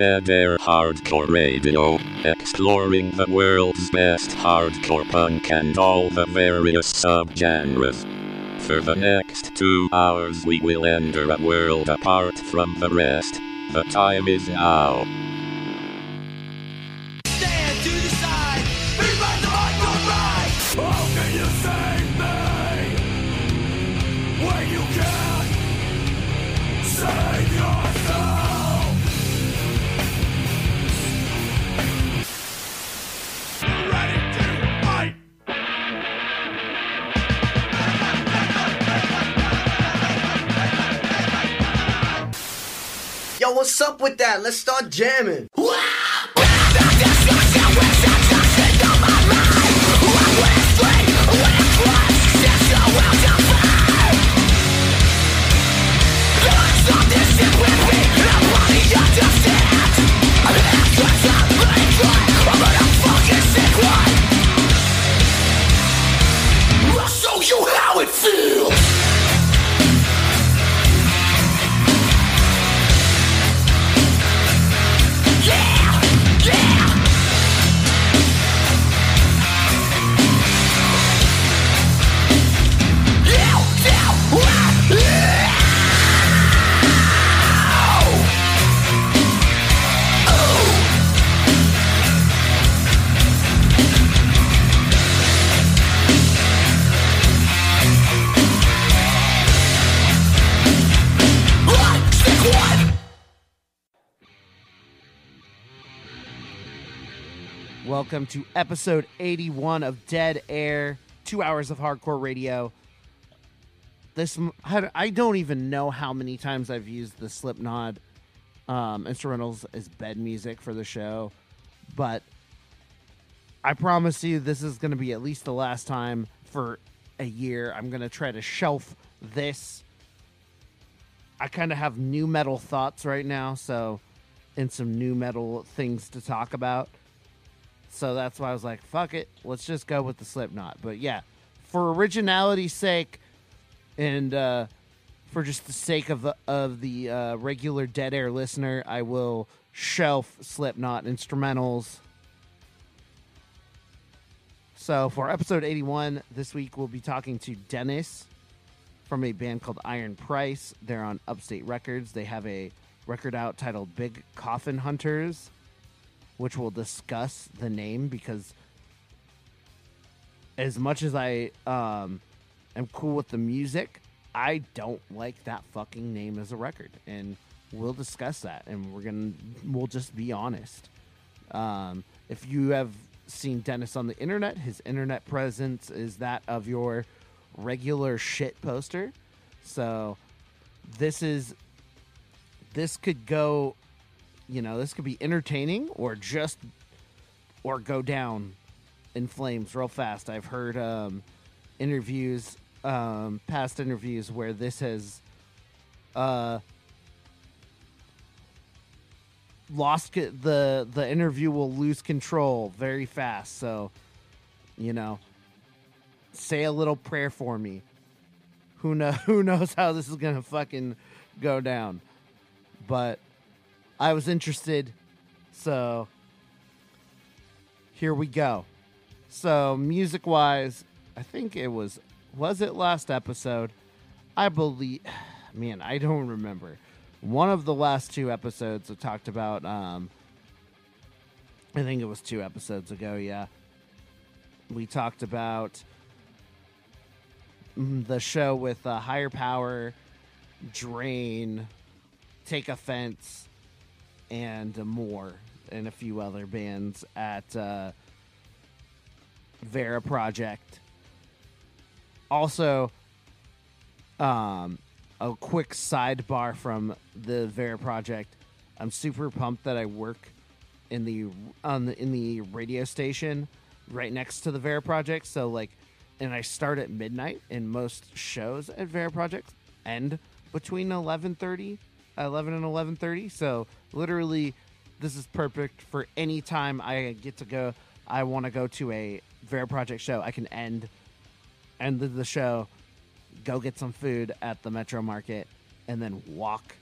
Air Hardcore Radio, exploring the world's best hardcore punk and all the various subgenres. For the next two hours, we will enter a world apart from the rest. The time is now. What's up with that? Let's start jamming. I'll Welcome to episode 81 of Dead Air, two hours of hardcore radio. This I don't even know how many times I've used the Slipknot um, instrumentals as bed music for the show, but I promise you this is going to be at least the last time for a year. I'm going to try to shelf this. I kind of have nu metal thoughts right now, so and some nu metal things to talk about. So that's why I was like, fuck it, let's just go with the Slipknot. But yeah, for originality's sake, and uh, for just the sake of the of the uh, regular Dead Air listener, I will shelf Slipknot instrumentals. So for episode 81 this week, we'll be talking to Dennis from a band called Iron Price. They're on Upstate Records. They have a record out titled Big Coffin Hunters which we'll discuss the name because as much as I um, am cool with the music, I don't like that fucking name as a record, and we'll discuss that, and we're gonna we'll just be honest. Um, if you have seen Dennis on the internet, his internet presence is that of your regular shit poster. So this is this could go you know this could be entertaining or just or go down in flames real fast. I've heard um interviews um past interviews where this has uh lost the the interview will lose control very fast. So you know say a little prayer for me. Who know who knows how this is gonna fucking go down. But I was interested, so here we go. So music wise, I think it was was it last episode? I believe man, I don't remember. One of the last two episodes I talked about um I think it was two episodes ago, yeah. We talked about mm, the show with uh, Higher Power, Drain, Take Offense, and more, and a few other bands at uh, Vera Project. Also, um, a quick sidebar from the Vera Project. I'm super pumped that I work in the on the in the radio station right next to the Vera Project. So like, and I start at midnight, and most shows at Vera Project end between 11:30, 11 and 11:30. So literally, this is perfect for any time I get to go. I want to go to a Vera Project show. I can end end the show, go get some food at the Metro Market, and then walk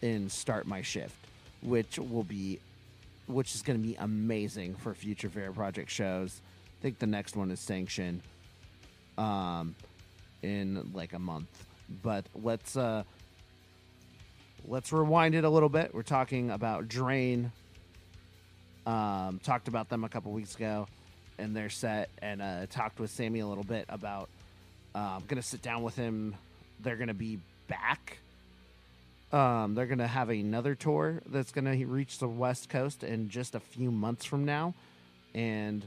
and start my shift. which will be which is going to be amazing for future Vera Project shows. I think the next one is Sanction um in like a month. But let's uh let's rewind it a little bit. We're talking about Drain. Um, talked about them a couple weeks ago and their set, and uh, talked with Sammy a little bit about. Uh, I'm gonna sit down with him. They're gonna be back. Um, they're gonna have another tour that's gonna reach the West Coast in just a few months from now, and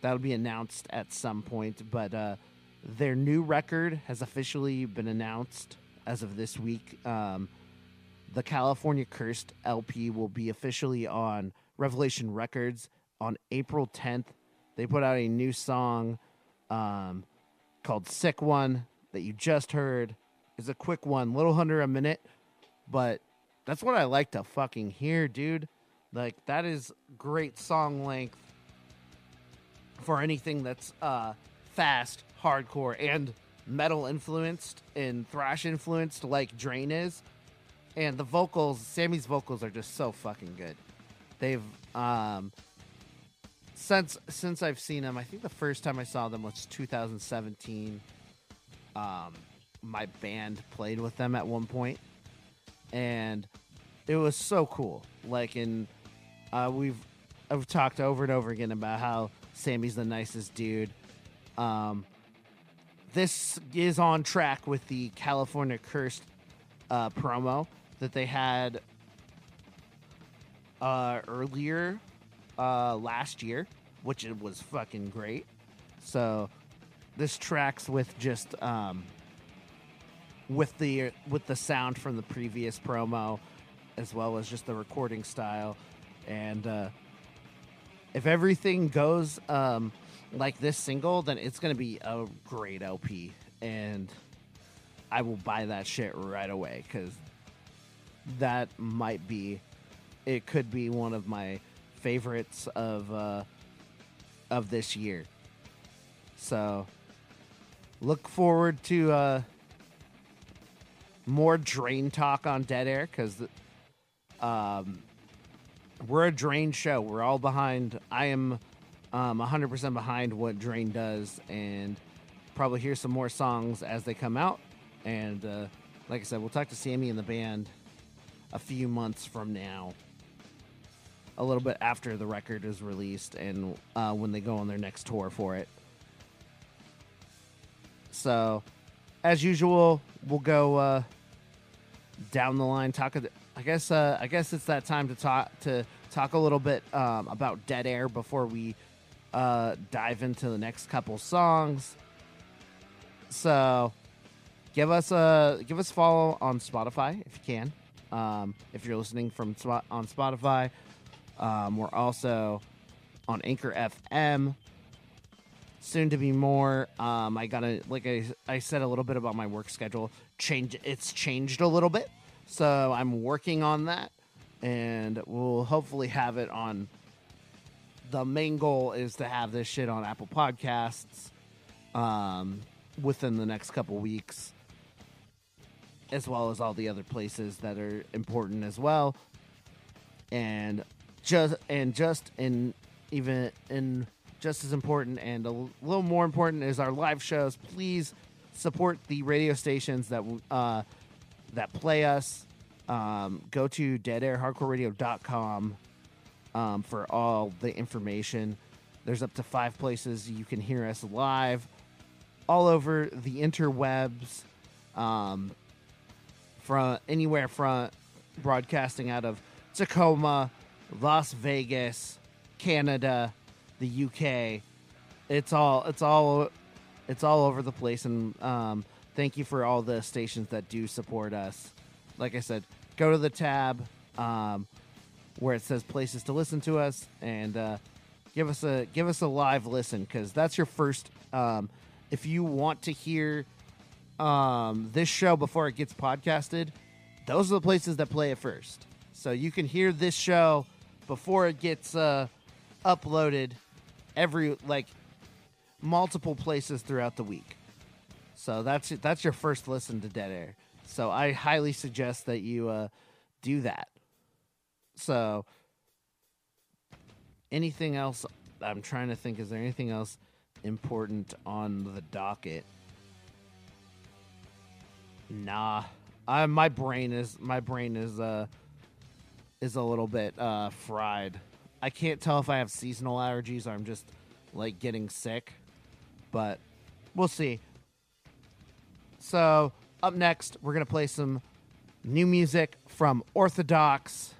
that'll be announced at some point. But uh, their new record has officially been announced as of this week. Um, the California Cursed LP will be officially on Revelation Records on April 10th. They put out a new song um, called Sick One that you just heard. It's a quick one, little under a minute, but that's what I like to fucking hear, dude. Like, that is great song length for anything that's uh, fast, hardcore, and metal influenced and thrash influenced like Drain is and the vocals sammy's vocals are just so fucking good. They've um since since i've seen them i think the first time i saw them was 2017 um my band played with them at one point. And it was so cool. Like in uh we've i've talked over and over again about how sammy's the nicest dude. Um this is on track with the california cursed uh promo that they had uh, earlier uh, last year, which it was fucking great. So this tracks with just um, with the with the sound from the previous promo, as well as just the recording style, and uh, if everything goes um, like this single, then it's gonna be a great LP, and I will buy that shit right away because that might be it could be one of my favorites of uh, of this year. So look forward to uh, more drain talk on Dead Air because um, we're a drain show. We're all behind. I am um, 100% behind what Drain does, and probably hear some more songs as they come out. And uh, like I said, we'll talk to Sammy and the band a few months from now, a little bit after the record is released and uh, when they go on their next tour for it. So, as usual, we'll go uh, down the line. Talk. I guess. Uh, I guess it's that time to talk to talk a little bit um, about Dead Air before we uh, dive into the next couple songs. So, give us a give us a follow on Spotify if you can. Um, if you're listening from on Spotify, um, we're also on Anchor FM. Soon to be more. Um, I gotta like I, I said a little bit about my work schedule. Change it's changed a little bit, so I'm working on that, and we'll hopefully have it on. The main goal is to have this shit on Apple Podcasts um, within the next couple weeks as well as all the other places that are important as well. And just and just in even in just as important and a little more important is our live shows. Please support the radio stations that uh, that play us. Um, go to deadairhardcoreradio.com um, for all the information. There's up to five places you can hear us live all over the interwebs. Um, from anywhere from broadcasting out of Tacoma, Las Vegas, Canada, the UK. It's all it's all it's all over the place and um, thank you for all the stations that do support us. Like I said, go to the tab um, where it says places to listen to us and uh, give us a give us a live listen because that's your first. Um, if you want to hear um, this show before it gets podcasted, those are the places that play it first. So you can hear this show before it gets uh, uploaded every like multiple places throughout the week. So that's that's your first listen to Dead Air. So I highly suggest that you uh, do that. So, anything else? I'm trying to think. Is there anything else important on the docket? Nah, I, my brain is my brain is uh is a little bit uh fried. I can't tell if I have seasonal allergies or I'm just like getting sick, but we'll see. So, up next, we're to play some new music from Orthodox.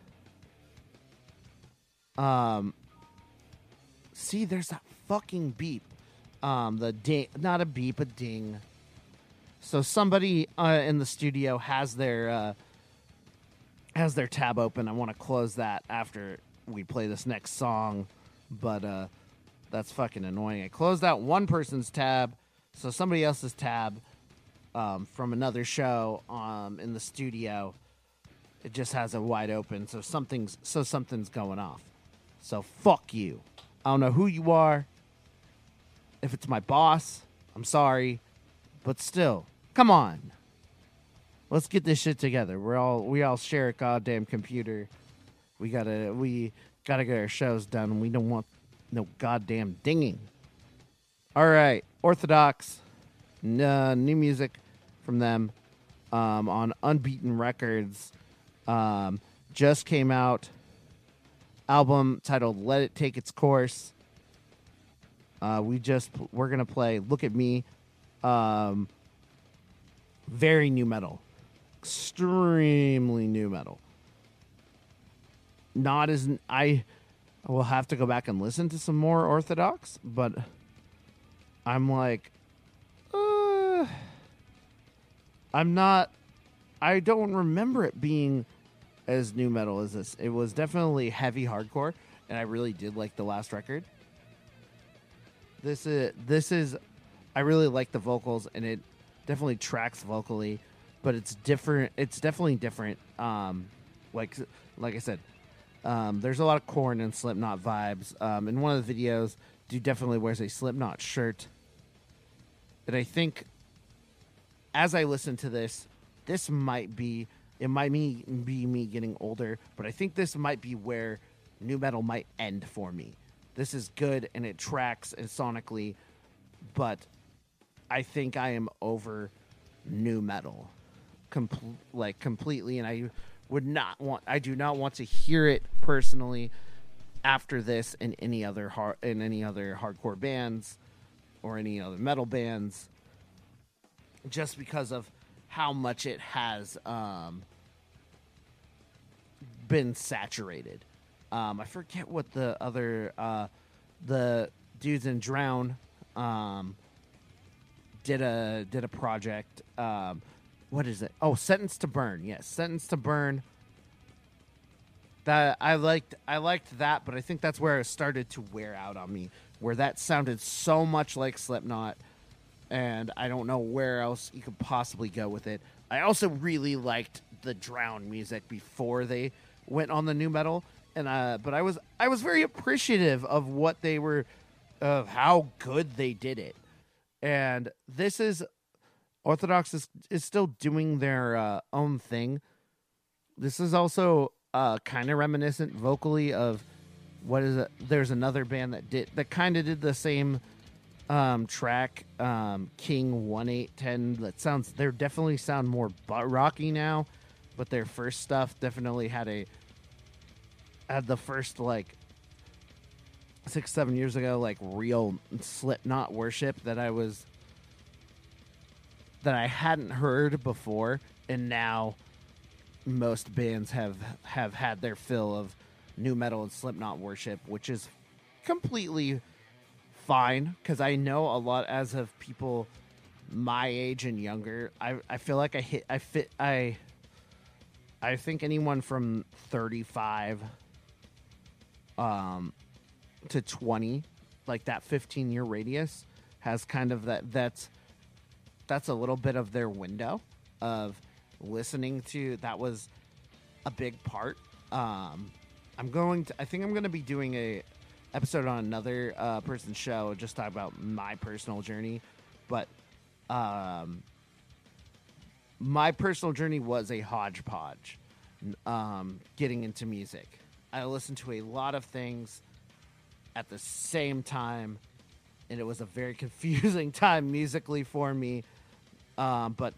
Um See, there's that fucking beep. Um the ding, not a beep, a ding. So somebody uh, in the studio has their uh has their tab open. I want to close that after we play this next song, but uh that's fucking annoying. I closed out one person's tab, so somebody else's tab um, from another show um, in the studio. It just has it wide open, so something's so something's going off. So fuck you. I don't know who you are. If it's my boss, I'm sorry, but still, come on. Let's get this shit together. We're all we all share a goddamn computer. We gotta we gotta get our shows done. We don't want no goddamn dinging. All right, Orthodox, uh, new music from them um, on Unbeaten Records. Um, just came out. Album titled "Let It Take Its Course." Uh, we just we're gonna play "Look at Me." Um, very nu metal, extremely nu metal. Not as I will have to go back and listen to some more Orthodox, but I'm like, uh, I'm not. I don't remember it being as nu metal as this. It was definitely heavy hardcore, and I really did like the last record. This is this is, I really like the vocals, and it definitely tracks vocally, but it's different. It's definitely different. Um, like like I said, um, there's a lot of Korn and Slipknot vibes. Um, in one of the videos, dude definitely wears a Slipknot shirt. And I think as I listen to this, this might be it might me be me getting older, but I think this might be where nu metal might end for me. This is good and it tracks and sonically, but I think I am over nu metal, com- like completely, and I would not want. I do not want to hear it personally after this in any other hard in any other hardcore bands or any other metal bands, just because of how much it has um, been saturated. Um, I forget what the other uh, the dudes in Drown um, did a did a project. Um, what is it? Oh, Sentence to Burn. Yes, Sentence to Burn. That I liked. I liked that, but I think that's where it started to wear out on me. Where that sounded so much like Slipknot, and I don't know where else you could possibly go with it. I also really liked the Drown music before they went on the nu metal, and uh, but I was I was very appreciative of what they were, of how good they did it, and this is Orthodox is is still doing their uh, own thing. This is also uh, kind of reminiscent vocally of what is it? There's another band that did that kind of did the same um, track, um, King One Eight Ten. That sounds they're definitely sound more rocky now, but their first stuff definitely had a had the first like six seven years ago like real Slipknot worship that I was that I hadn't heard before, and now most bands have have had their fill of nu metal and Slipknot worship, which is completely fine because I know a lot as of people my age and younger. I I feel like I hit I fit I I think anyone from 35 um to 20 like that 15 year radius has kind of that that's that's a little bit of their window of listening to that was a big part. Um i'm going to i think i'm going to be doing a episode on another uh person's show just talk about my personal journey but um my personal journey was a hodgepodge um getting into music. I listened to a lot of things at the same time, and it was a very confusing time musically for me. Um, but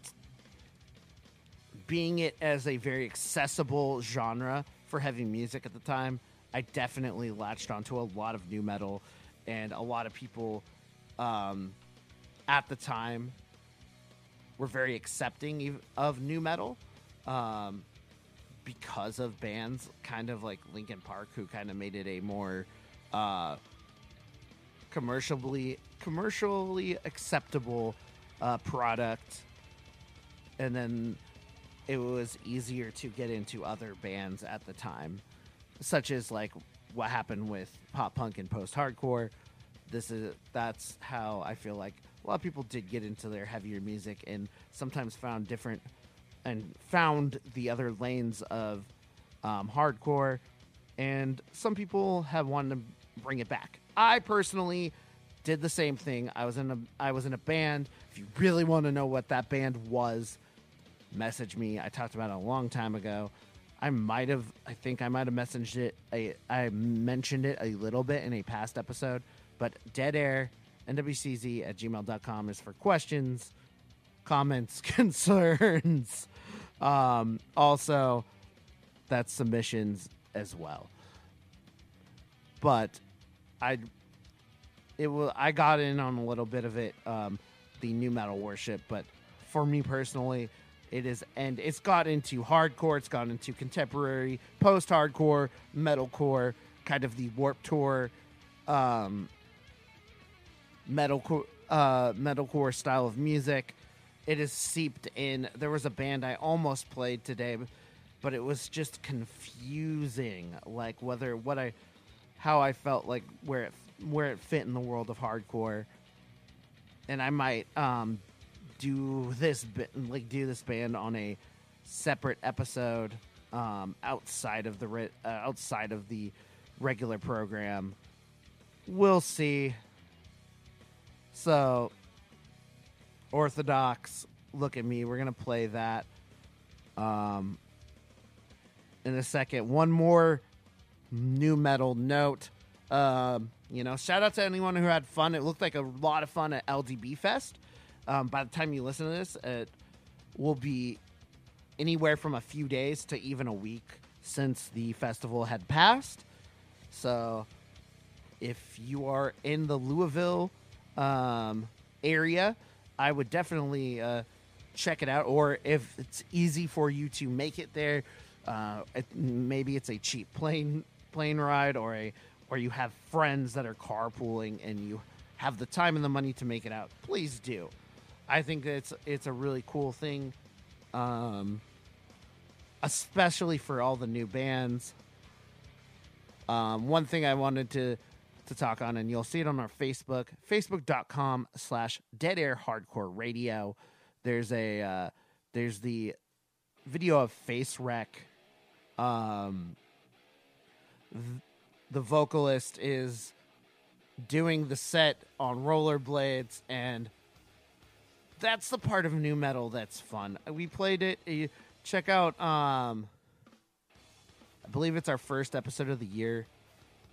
being it as a very accessible genre for heavy music at the time, I definitely latched onto a lot of nu metal, and a lot of people um, at the time were very accepting of nu metal um, because of bands kind of like Linkin Park, who kind of made it a more uh, commercially commercially acceptable uh, product, and then it was easier to get into other bands at the time, such as like what happened with pop punk and post hardcore. This is that's how I feel like a lot of people did get into their heavier music and sometimes found different and found the other lanes of um, hardcore, and some people have wanted to bring it back. I personally did the same thing. I was in a I was in a band. If you really want to know what that band was, message me. I talked about it a long time ago. I might have I think I might have messaged it I I mentioned it a little bit in a past episode, but dead air nwcz at gmail.com is for questions, comments, concerns. Um, also, that's submissions as well. But I it will I got in on a little bit of it, um, the nu metal worship, but for me personally, it is and it's got into hardcore, it's got into contemporary, post hardcore, metalcore, kind of the Warped Tour um metalcore uh metalcore style of music. It is seeped in. There was a band I almost played today, but it was just confusing like whether what I how I felt like where it where it fit in the world of hardcore. And I might um do this bit like do this band on a separate episode um outside of the re- uh, outside of the regular program. We'll see. So Orthodox, look at me. We're to play that um in a second. One more nu metal note. Um, you know, shout out to anyone who had fun. It looked like a lot of fun at LDB Fest. Um, by the time you listen to this, it will be anywhere from a few days to even a week since the festival had passed. So, if you are in the Louisville um, area, I would definitely uh, check it out. Or if it's easy for you to make it there, uh, it, maybe it's a cheap plane plane ride, or a or you have friends that are carpooling and you have the time and the money to make it out. Please do. I think it's it's a really cool thing, um, especially for all the new bands. Um, one thing I wanted to to talk on, and you'll see it on our Facebook, facebook.com slash dead air hardcore radio. There's a uh, there's the video of face wreck. Um, the vocalist is doing the set on rollerblades and that's the part of nu metal that's fun. We played it. Check out um I believe it's our first episode of the year.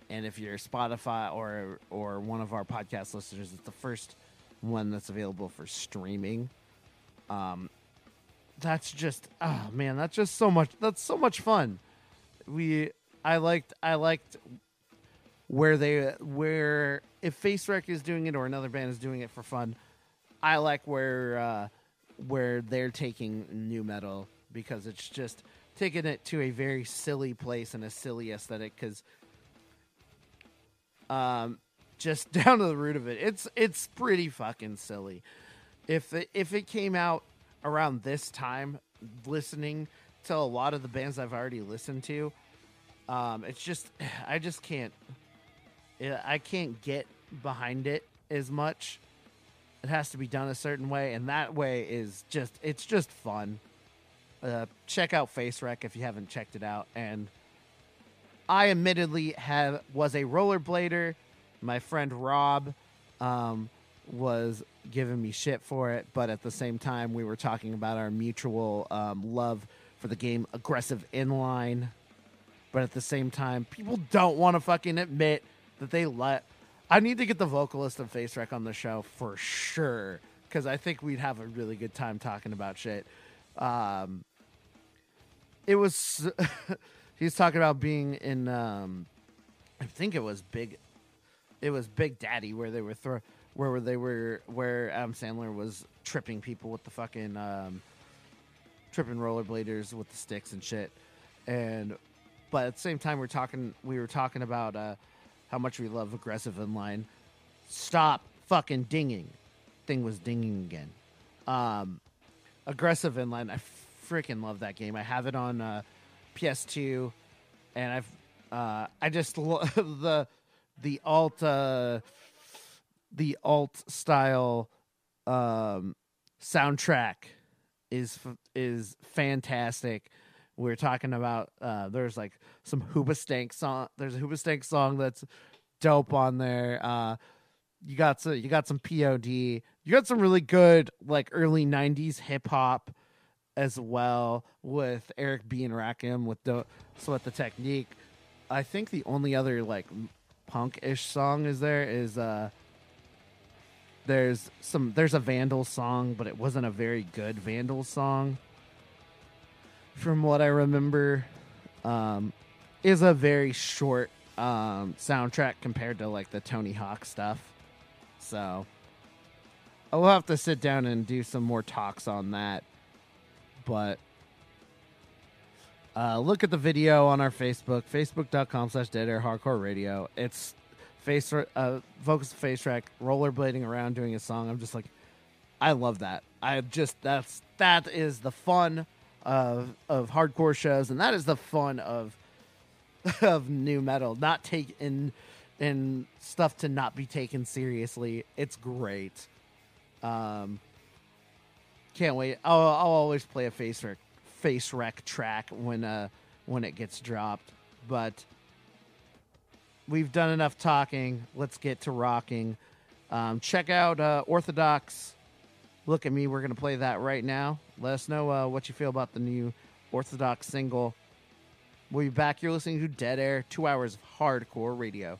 And if you're Spotify or or one of our podcast listeners, it's the first one that's available for streaming. Um that's just oh man, that's just so much that's so much fun. We I liked I liked where they where if Face Wreck is doing it or another band is doing it for fun, I like where uh, where they're taking nu metal because it's just taking it to a very silly place and a silly aesthetic because um just down to the root of it it's it's pretty fucking silly. If it, if it came out around this time listening to a lot of the bands I've already listened to um it's just I just can't I can't get behind it as much. It has to be done a certain way, and that way is just it's just fun. Uh, check out Face Wreck if you haven't checked it out. And I admittedly have was a rollerblader. My friend Rob um, was giving me shit for it, but at the same time, we were talking about our mutual um, love for the game Aggressive Inline. But at the same time, people don't want to fucking admit that they let. I need to get the vocalist of Face Wreck on the show for sure because I think we'd have a really good time talking about shit. Um, it was he's talking about being in um, I think it was big it was Big Daddy where they were throw where they were where Adam Sandler was tripping people with the fucking um, tripping rollerbladers with the sticks and shit. And but at the same time we're talking we were talking about uh, how much we love aggressive inline. Stop fucking dinging. Thing was dinging again. Um, aggressive inline. I freaking love that game. I have it on uh, PS2, and I've uh, I just love the the alt uh, the alt style um, soundtrack is is fantastic. We are talking about uh, there's like some Hoobastank song. There's a Hoobastank song that's dope on there. Uh, you got some, you got some POD. You got some really good like early '90s hip hop as well with Eric B and Rakim with the Sweat the Technique. I think the only other like punk ish song is there is uh there's some there's a Vandal song, but it wasn't a very good Vandal song. From what I remember, um, is a very short um, soundtrack compared to like the Tony Hawk stuff. So I'll have to sit down and do some more talks on that. But uh, look at the video on our Facebook, facebook.com slash dead air hardcore radio. It's face uh focus face track rollerblading around doing a song i'm just like i love that i just that's that is the fun of of hardcore shows and that is the fun of of nu metal not take in stuff to not be taken seriously it's great um can't wait i'll, I'll always play a face wreck face wreck track when uh when it gets dropped but we've done enough talking. Let's get to rocking. Um, check out uh, Orthodox. Look at me. We're to play that right now. Let us know uh, what you feel about the new Orthodox single. We'll be back. You're listening to Dead Air, two hours of hardcore radio.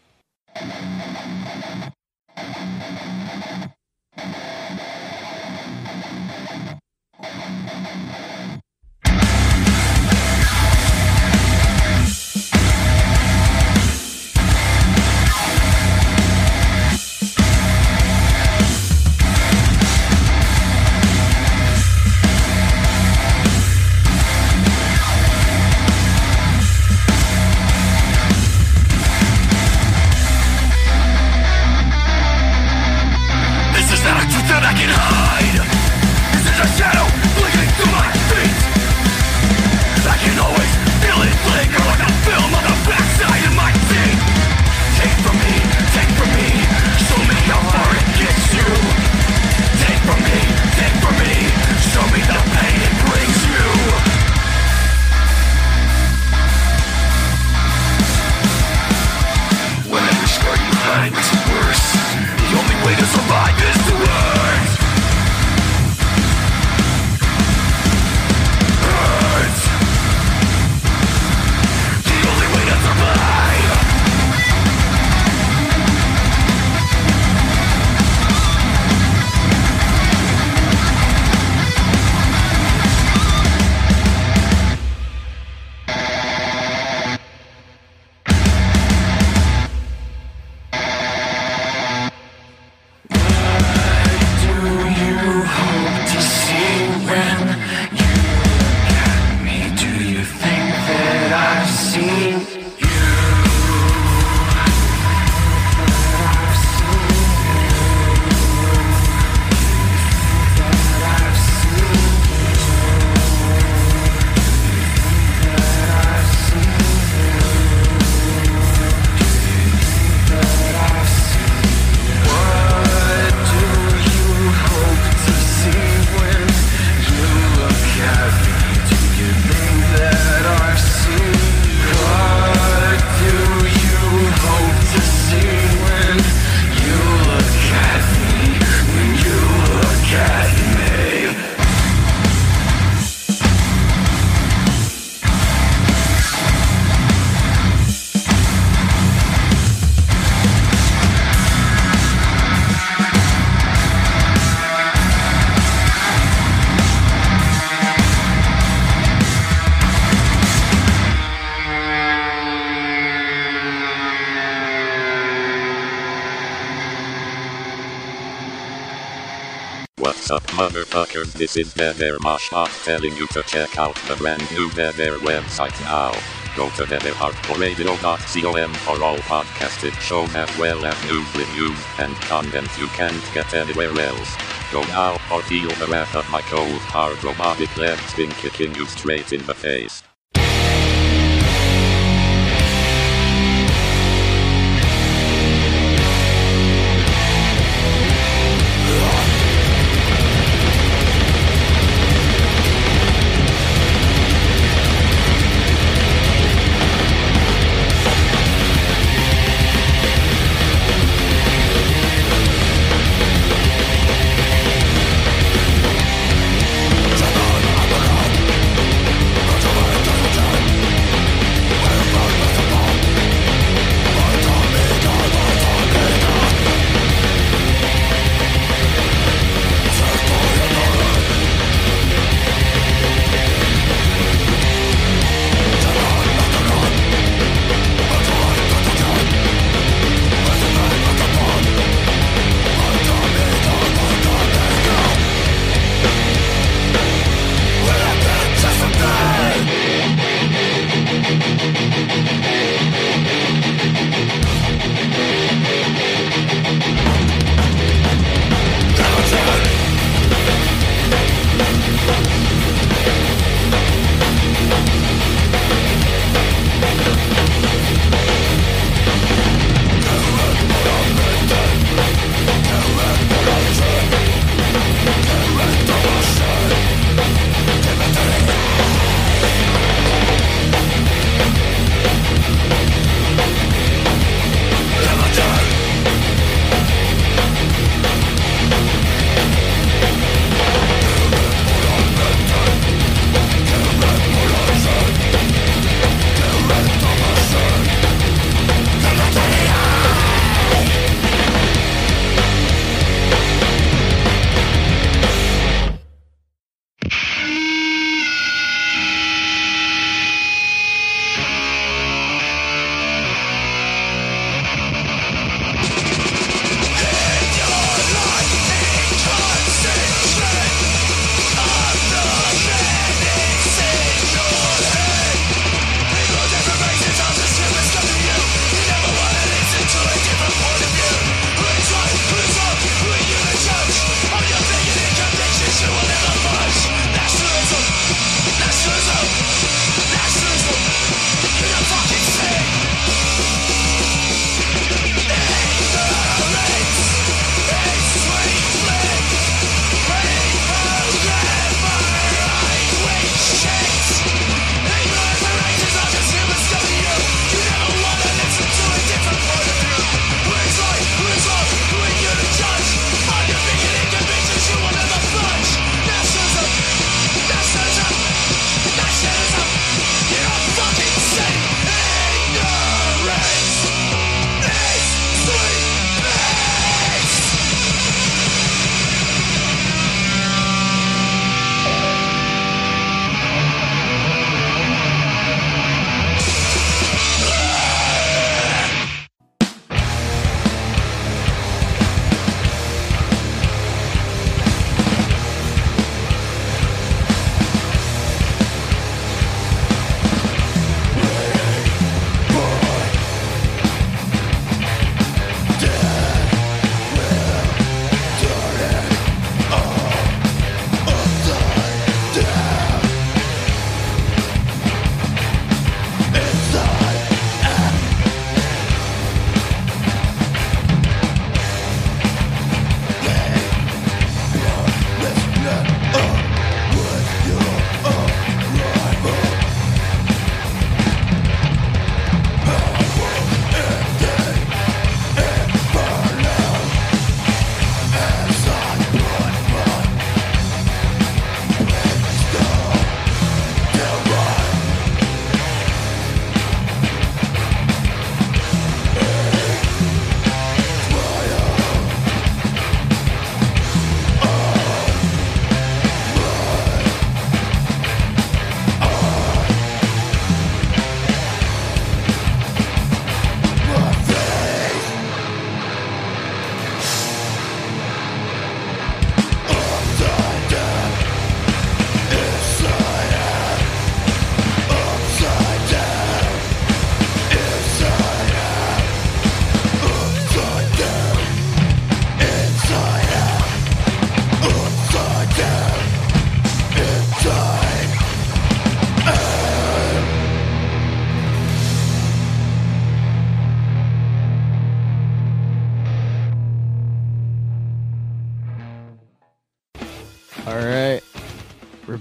This is Air Moshbot telling you to check out the brand new Air website now. Go to deadairhardcoreradio.com for all podcasted shows as well as news reviews and content you can't get anywhere else. Go now or feel the wrath of my cold hard robotic legs spin kicking you straight in the face.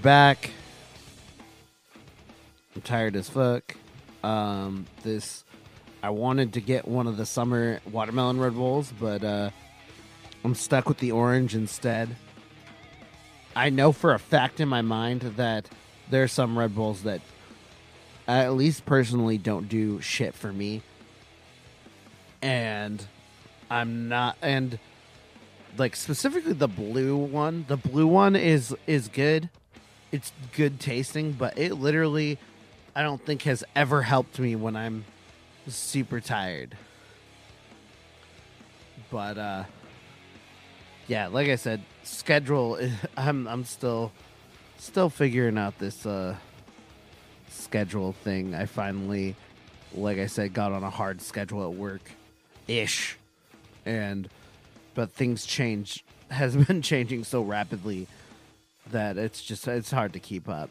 Back. I'm tired as fuck. Um, this I wanted to get one of the summer watermelon Red Bulls, but uh, I'm stuck with the orange instead. I know for a fact in my mind that there are some Red Bulls that, at least personally, don't do shit for me. And I'm not, and like specifically the blue one. The blue one is is good. It's good tasting, but it literally, I don't think has ever helped me when I'm super tired. But uh yeah, like I said, schedule I'm I'm still still figuring out this uh schedule thing. I finally like I said got on a hard schedule at work ish. And but things change has been changing so rapidly that it's just it's hard to keep up.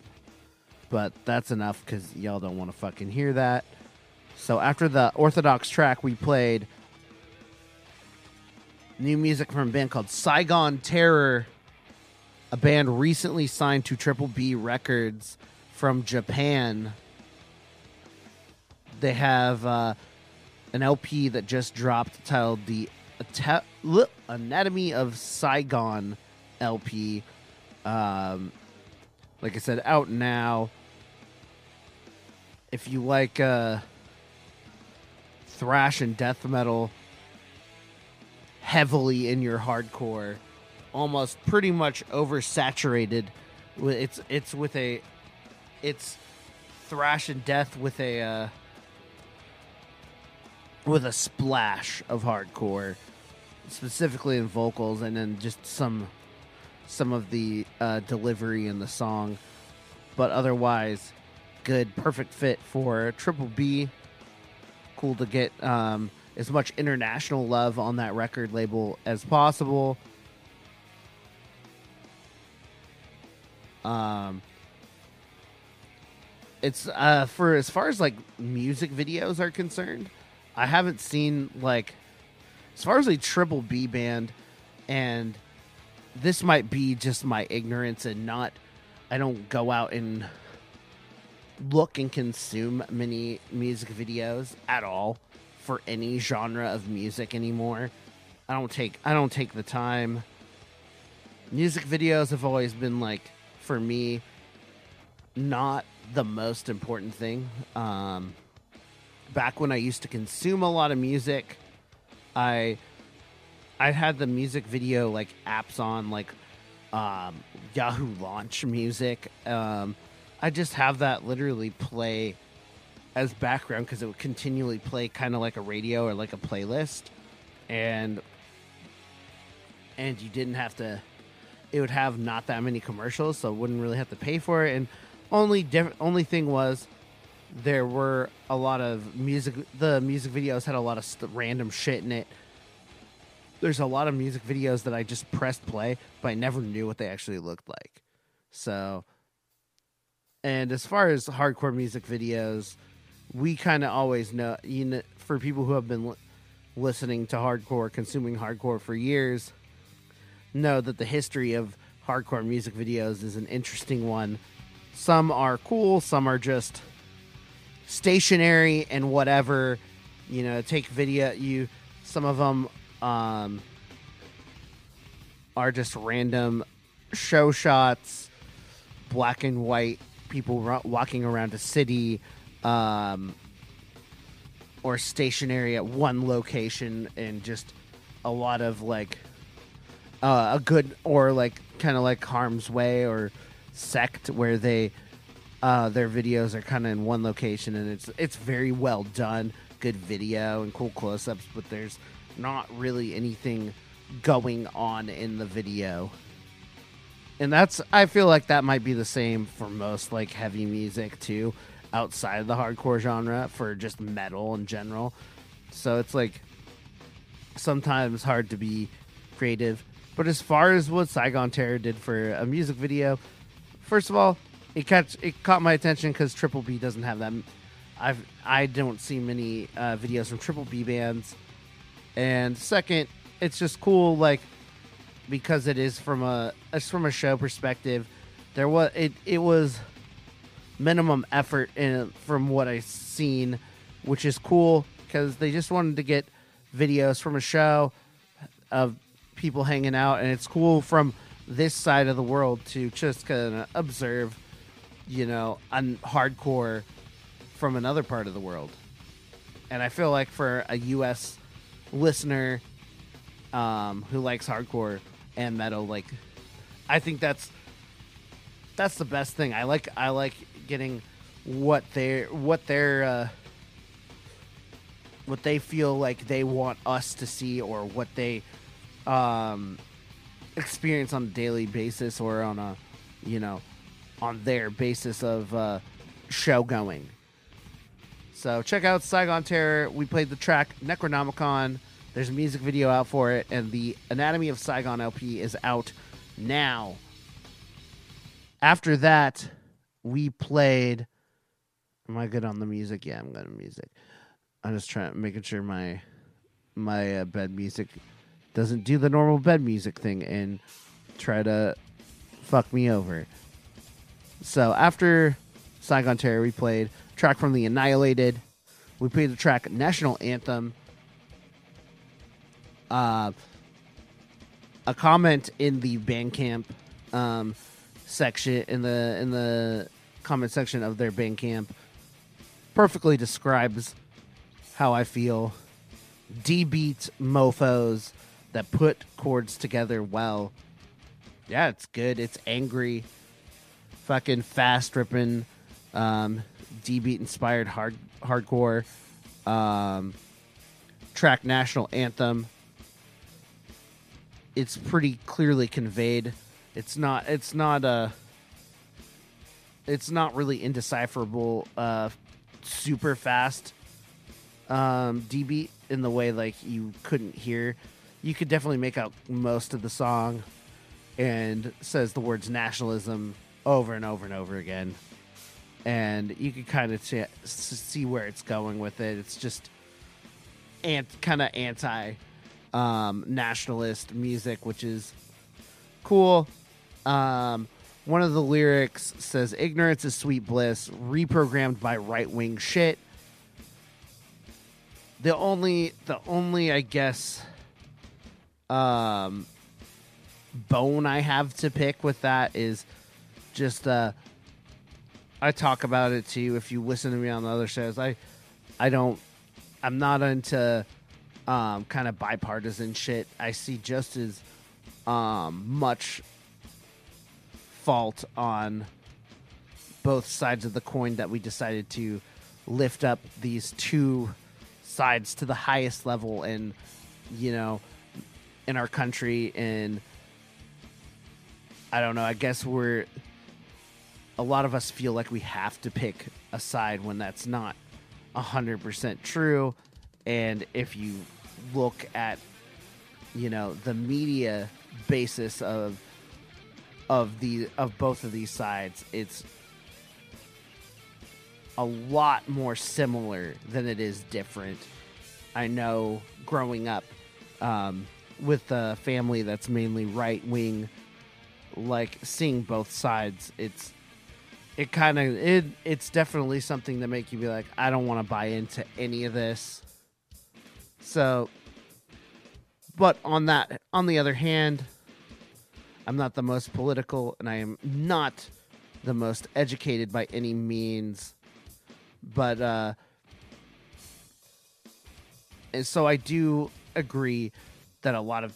But that's enough cuz y'all don't want to fucking hear that. So after the Orthodox track, we played new music from a band called Saigon Terror, a band recently signed to Triple B Records from Japan. They have uh, an LP that just dropped titled the Anatomy of Saigon LP. Um, like I said, out now. If you like uh, thrash and death metal heavily in your hardcore, almost pretty much oversaturated. It's it's with a it's thrash and death with a uh, with a splash of hardcore, specifically in vocals, and then just some some of the uh, delivery in the song. But otherwise, good, perfect fit for Triple B cool to get um, as much international love on that record label as possible. Um, it's uh, for as far as like music videos are concerned, I haven't seen like as far as a triple B band, and this might be just my ignorance and not. I don't go out and look and consume many music videos at all for any genre of music anymore. I don't take I don't take the time. Music videos have always been like for me not the most important thing. Um back when I used to consume a lot of music, I I had the music video like apps on like um Yahoo Launch Music. Um I just have that literally play as background because it would continually play kind of like a radio or like a playlist, and and you didn't have to. It would have not that many commercials, so wouldn't really have to pay for it. And only diff- only thing was there were a lot of music. The music videos had a lot of st- random shit in it. There's a lot of music videos that I just pressed play, but I never knew what they actually looked like. So and as far as hardcore music videos, we kind of always know, you know, for people who have been li- listening to hardcore, consuming hardcore for years, know that the history of hardcore music videos is an interesting one. Some are cool, some are just stationary and whatever. You know, take video. You some of them um, are just random show shots, black and white people ro- walking around a city, um, or stationary at one location, and just a lot of like uh, a good or like kind of like harm's way or sect where they uh, their videos are kind of in one location and it's it's very well done good video and cool close-ups but there's not really anything going on in the video. And that's i feel like that might be the same for most like heavy music too outside of the hardcore genre for just metal in general. So it's like sometimes hard to be creative. But as far as what saigon terror did for a music video first of all it catch it caught my attention because triple b doesn't have that i've i don't see many uh, videos from triple b bands and second it's just cool like because it is from a it's from a show perspective there was it it was minimum effort in from what I've seen, which is cool because they just wanted to get videos from a show of people hanging out, and it's cool from this side of the world to just kind of observe, you know, on hardcore from another part of the world. And I feel like for a U.S. listener um, who likes hardcore and metal, like I think that's that's the best thing. I like I like getting what they what they're uh, what they feel like they want us to see or what they um, experience on a daily basis or on a you know on their basis of uh, show going. So check out Saigon Terror. We played the track Necronomicon. There's a music video out for it, and the Anatomy of Saigon LP is out now. After that, we played. Am I good on the music? Yeah, I'm good on music. I'm just trying making sure my my uh, bed music doesn't do the normal bed music thing and try to fuck me over. So after Saigon Terror, we played track from the Annihilated. We played the track National Anthem. Uh, a comment in the Bandcamp um, section in the in the comment section of their Bandcamp perfectly describes how I feel. D beat mofos that put chords together well. Yeah, it's good. It's angry, fucking fast ripping, um, D beat inspired hard hardcore. Um, track national anthem. It's pretty clearly conveyed. It's not. It's not a. It's not really indecipherable. Uh, super fast. Um, D beat in the way like you couldn't hear you could definitely make out most of the song and says the words nationalism over and over and over again and you could kind of ch- see where it's going with it it's just ant kind of anti um, nationalist music which is cool um, one of the lyrics says ignorance is sweet bliss reprogrammed by right-wing shit the only the only i guess um, bone I have to pick with that is just uh, I talk about it to you if you listen to me on the other shows. I I don't I'm not into um, kind of bipartisan shit. I see just as um, much fault on both sides of the coin that we decided to lift up these two sides to the highest level and you know in our country and I don't know, I guess we're a lot of us feel like we have to pick a side when that's not 100% true and if you look at you know the media basis of of the of both of these sides it's a lot more similar than it is different i know growing up um, with a family that's mainly right wing, like seeing both sides, it's it kind of it it's definitely something to make you be like, I don't want to buy into any of this. So, but on that, on the other hand, I'm not the most political, and I am not the most educated by any means. But uh, and so I do agree that a lot of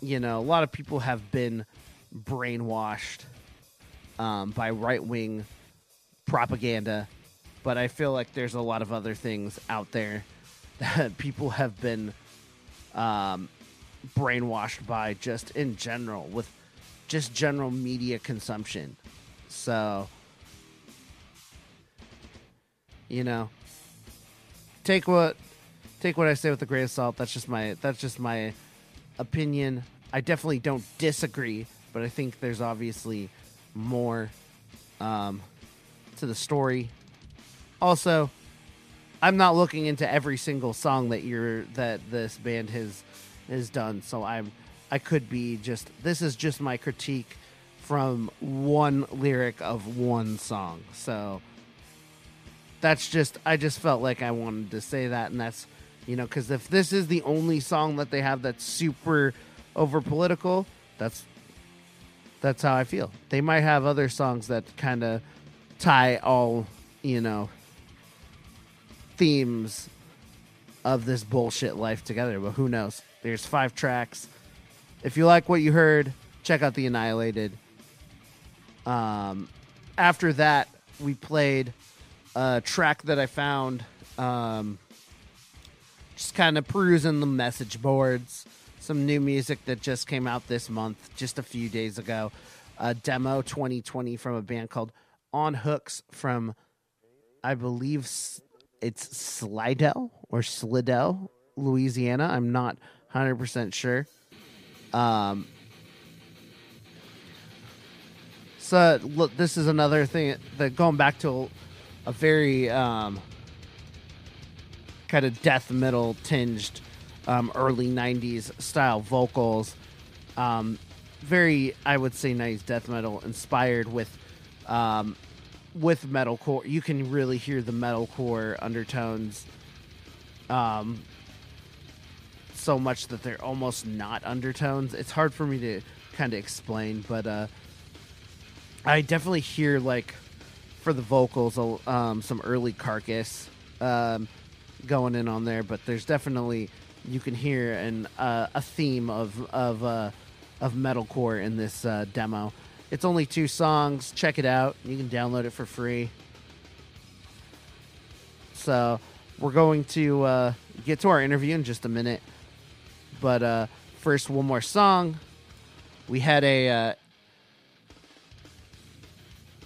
you know a lot of people have been brainwashed um, by right wing propaganda, but I feel like there's a lot of other things out there people have been um, brainwashed by just in general with just general media consumption. So, you know, take what take what I say with a grain of salt. That's just my that's just my opinion. I definitely don't disagree, but I think there's obviously more um, to the story. Also, I'm not looking into every single song that you're that this band has has done, so I'm I could be just this is just my critique from one lyric of one song. So that's just I just felt like I wanted to say that and that's you know cuz if this is the only song that they have that's super over political, that's that's how I feel. They might have other songs that kind of tie all, you know, themes of this bullshit life together, but who knows? There's five tracks. If you like what you heard, check out The Annihilated. Um, after that, we played a track that I found um, just kind of perusing the message boards. Some new music that just came out this month, just a few days ago. A demo 2020 from a band called On Hooks from, I believe it's Slidell or Slidell, Louisiana. I'm not 100% sure. Um, so look, this is another thing that going back to a, a very um, kind of death metal tinged um, early 90s style vocals. Um, very, I would say, nice death metal inspired with um, with metalcore. You can really hear the metalcore undertones um, so much that they're almost not undertones. It's hard for me to kind of explain, but uh, I definitely hear like for the vocals um, some early carcass um, going in on there, but there's definitely you can hear an uh, a theme of of uh, of metalcore in this uh, demo. It's only two songs. Check it out. You can download it for free. So we're going to uh, get to our interview in just a minute, but uh, first, one more song. We had a uh,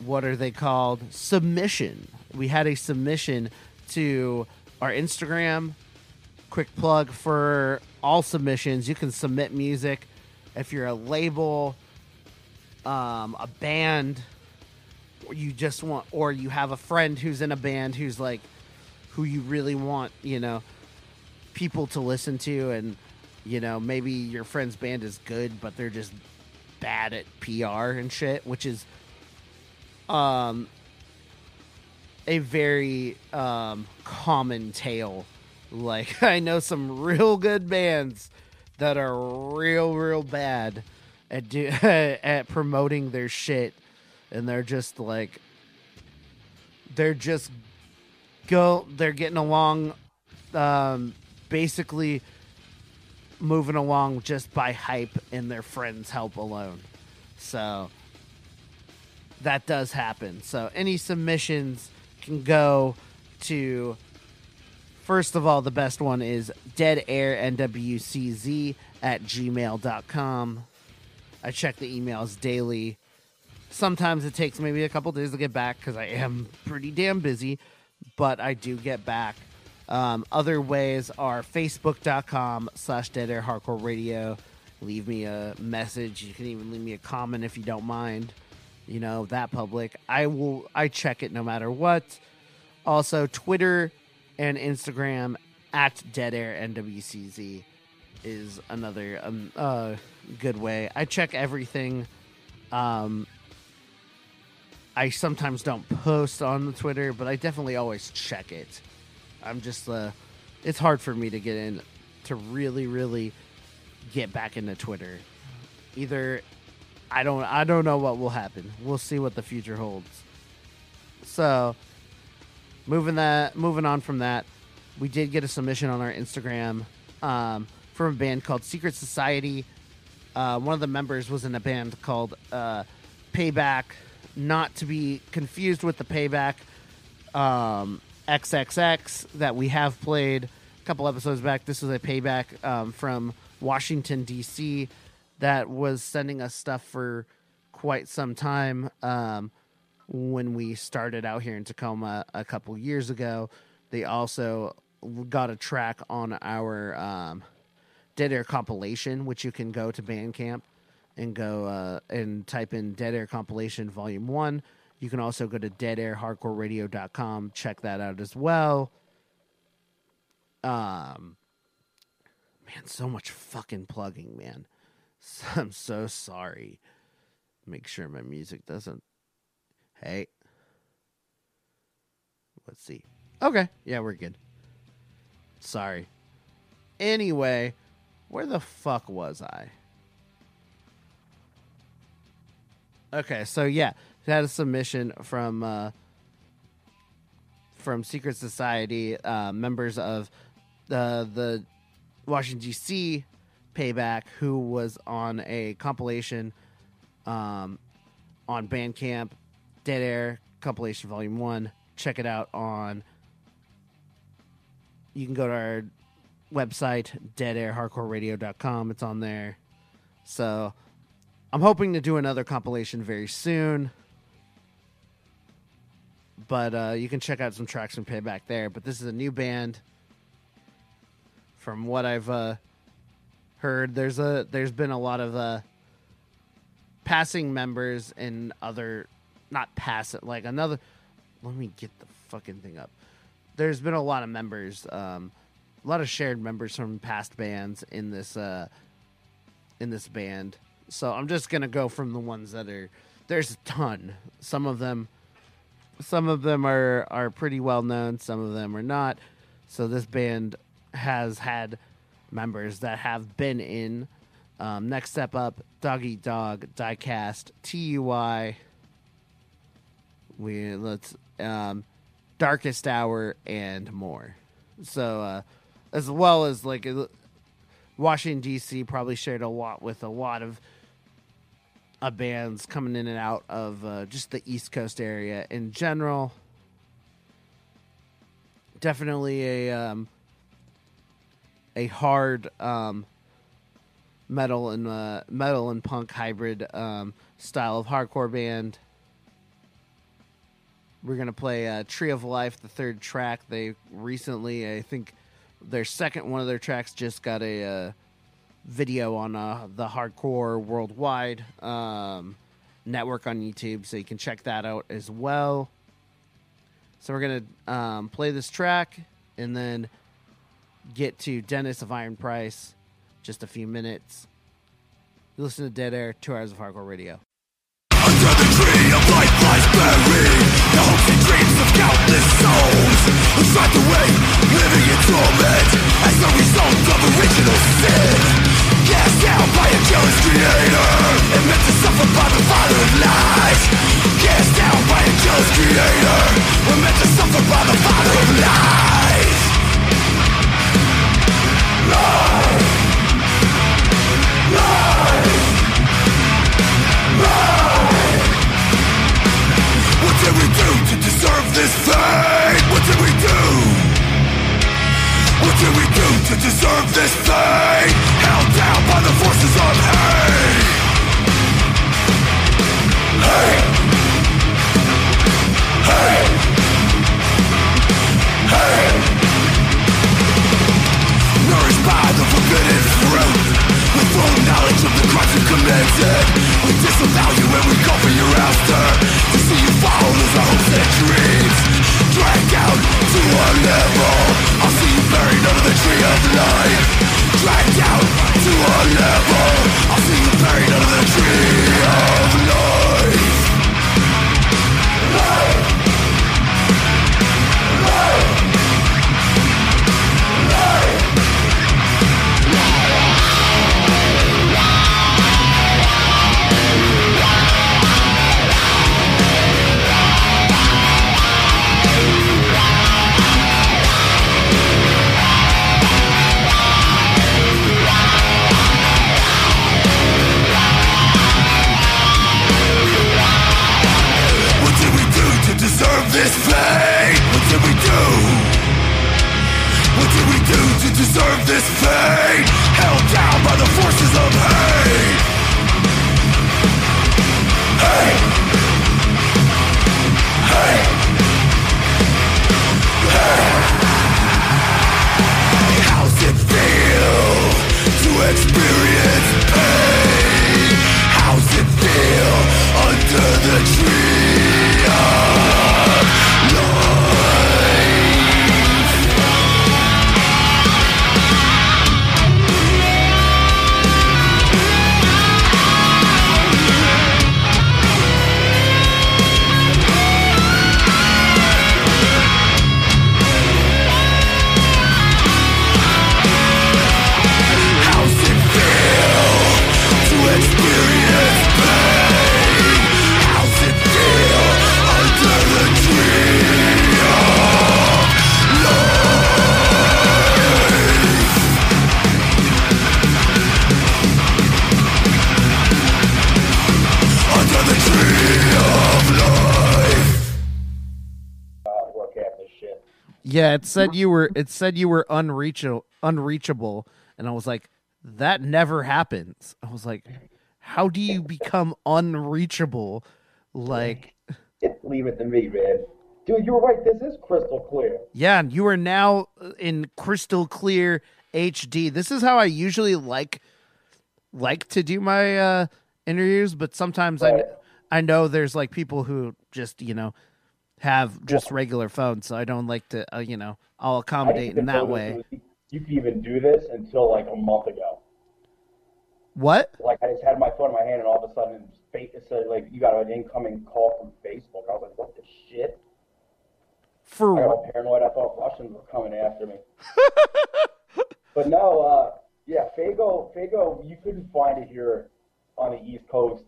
what are they called? Submission. We had a submission to our Instagram. Quick plug for all submissions. You can submit music if you're a label, um, a band, you just want, or you have a friend who's in a band who's like, who you really want, you know, people to listen to, and you know, maybe your friend's band is good, but they're just bad at PR and shit, which is um a very um common tale. Like i know some real good bands that are real real bad at do at promoting their shit and they're just like they're just go they're getting along um basically moving along just by hype and their friends help alone so that does happen. So any submissions can go to first of all, the best one is dead air nwcz at gmail.com. I check the emails daily. Sometimes it takes maybe a couple days to get back because I am pretty damn busy, but I do get back. Um, other ways are facebook.com slash dead air hardcore radio. Leave me a message. You can even leave me a comment if you don't mind you know that public i will i check it no matter what also twitter and instagram at dead air nwcz is another um, uh, good way i check everything um i sometimes don't post on the twitter but i definitely always check it i'm just uh it's hard for me to get in to really really get back into twitter either I don't I don't know what will happen. We'll see what the future holds. So, moving that moving on from that, we did get a submission on our Instagram um, from a band called Secret Society. Uh, one of the members was in a band called uh, Payback, not to be confused with the Payback um, XXX that we have played a couple episodes back. This was a Payback um, from Washington D.C that was sending us stuff for quite some time um, when we started out here in Tacoma a couple years ago. They also got a track on our um, Dead Air compilation, which you can go to Bandcamp and go uh, and type in Dead Air compilation volume one. You can also go to deadairhardcoreradio.com, check that out as well. Um, man, so much fucking plugging, man. I'm so sorry. Make sure my music doesn't. Hey. Let's see. Okay. Yeah, we're good. Sorry. Anyway, where the fuck was I? Okay, so yeah, had a submission from uh, from Secret Society uh, members of the the Washington D.C. Payback, who was on a compilation um, on Bandcamp, Dead Air compilation volume one. Check it out on. You can go to our website, deadairhardcoreradio.com. It's on there. So I'm hoping to do another compilation very soon. But uh, you can check out some tracks from Payback there. But this is a new band. From what I've uh, heard, there's a there's been a lot of uh, passing members and other not passive like another. Let me get the fucking thing up. There's been a lot of members, um, a lot of shared members from past bands in this uh, in this band. So I'm just gonna go from the ones that are. There's a ton. Some of them, some of them are are pretty well known. Some of them are not. So this band has had members that have been in. Um, next step up, Doggy Dog, Diecast, TUI. We let's um, Darkest Hour and more. So uh, as well as like uh, Washington D.C. probably shared a lot with a lot of uh, bands coming in and out of uh, just the East Coast area in general. Definitely a um, a hard um, metal and uh, metal and punk hybrid um, style of hardcore band. We're gonna play uh, "Tree of Life," the third track. They recently, I think, their second one of their tracks just got a uh, video on uh, the Hardcore Worldwide um, network on YouTube, so you can check that out as well. So we're gonna um, play this track and then get to Dennis of Iron Price. Just a few minutes. You listen to Dead Air, two hours of hardcore radio. Under the tree of life lies buried The hopes and dreams of countless souls Who the way, living in torment As a result of original sin. Cast down by a jealous creator. And meant to suffer by the of lies Cast down by a jealous creator. And meant to suffer by the of lies Lies Lies Lies what did we do to deserve this fate? Did we do to deserve this fate? Held down by the forces of hate. Hate. Hate. Hate Nourished by the forbidden fruit With full knowledge of the crimes you committed. We disavow you and we go for your after. To see you fall as of life said you were it said you were unreachable unreachable and I was like that never happens. I was like how do you become unreachable like Leave it to me, man. Dude, you were right. This is crystal clear. yeah, and you are now in crystal clear HD. This is how I usually like like to do my uh interviews, but sometimes Right. I I know there's like people who just, you know, have just regular phones, so I don't like to uh, you know, I'll accommodate in that way. was- You could even do this until like a month ago. What? Like I just had my phone in my hand, and all of a sudden, it said like you got an incoming call from Facebook. I was like, what the shit? For I got paranoid. I thought Russians were coming after me. but no, uh, yeah, Faygo, Faygo, you couldn't find it here on the East Coast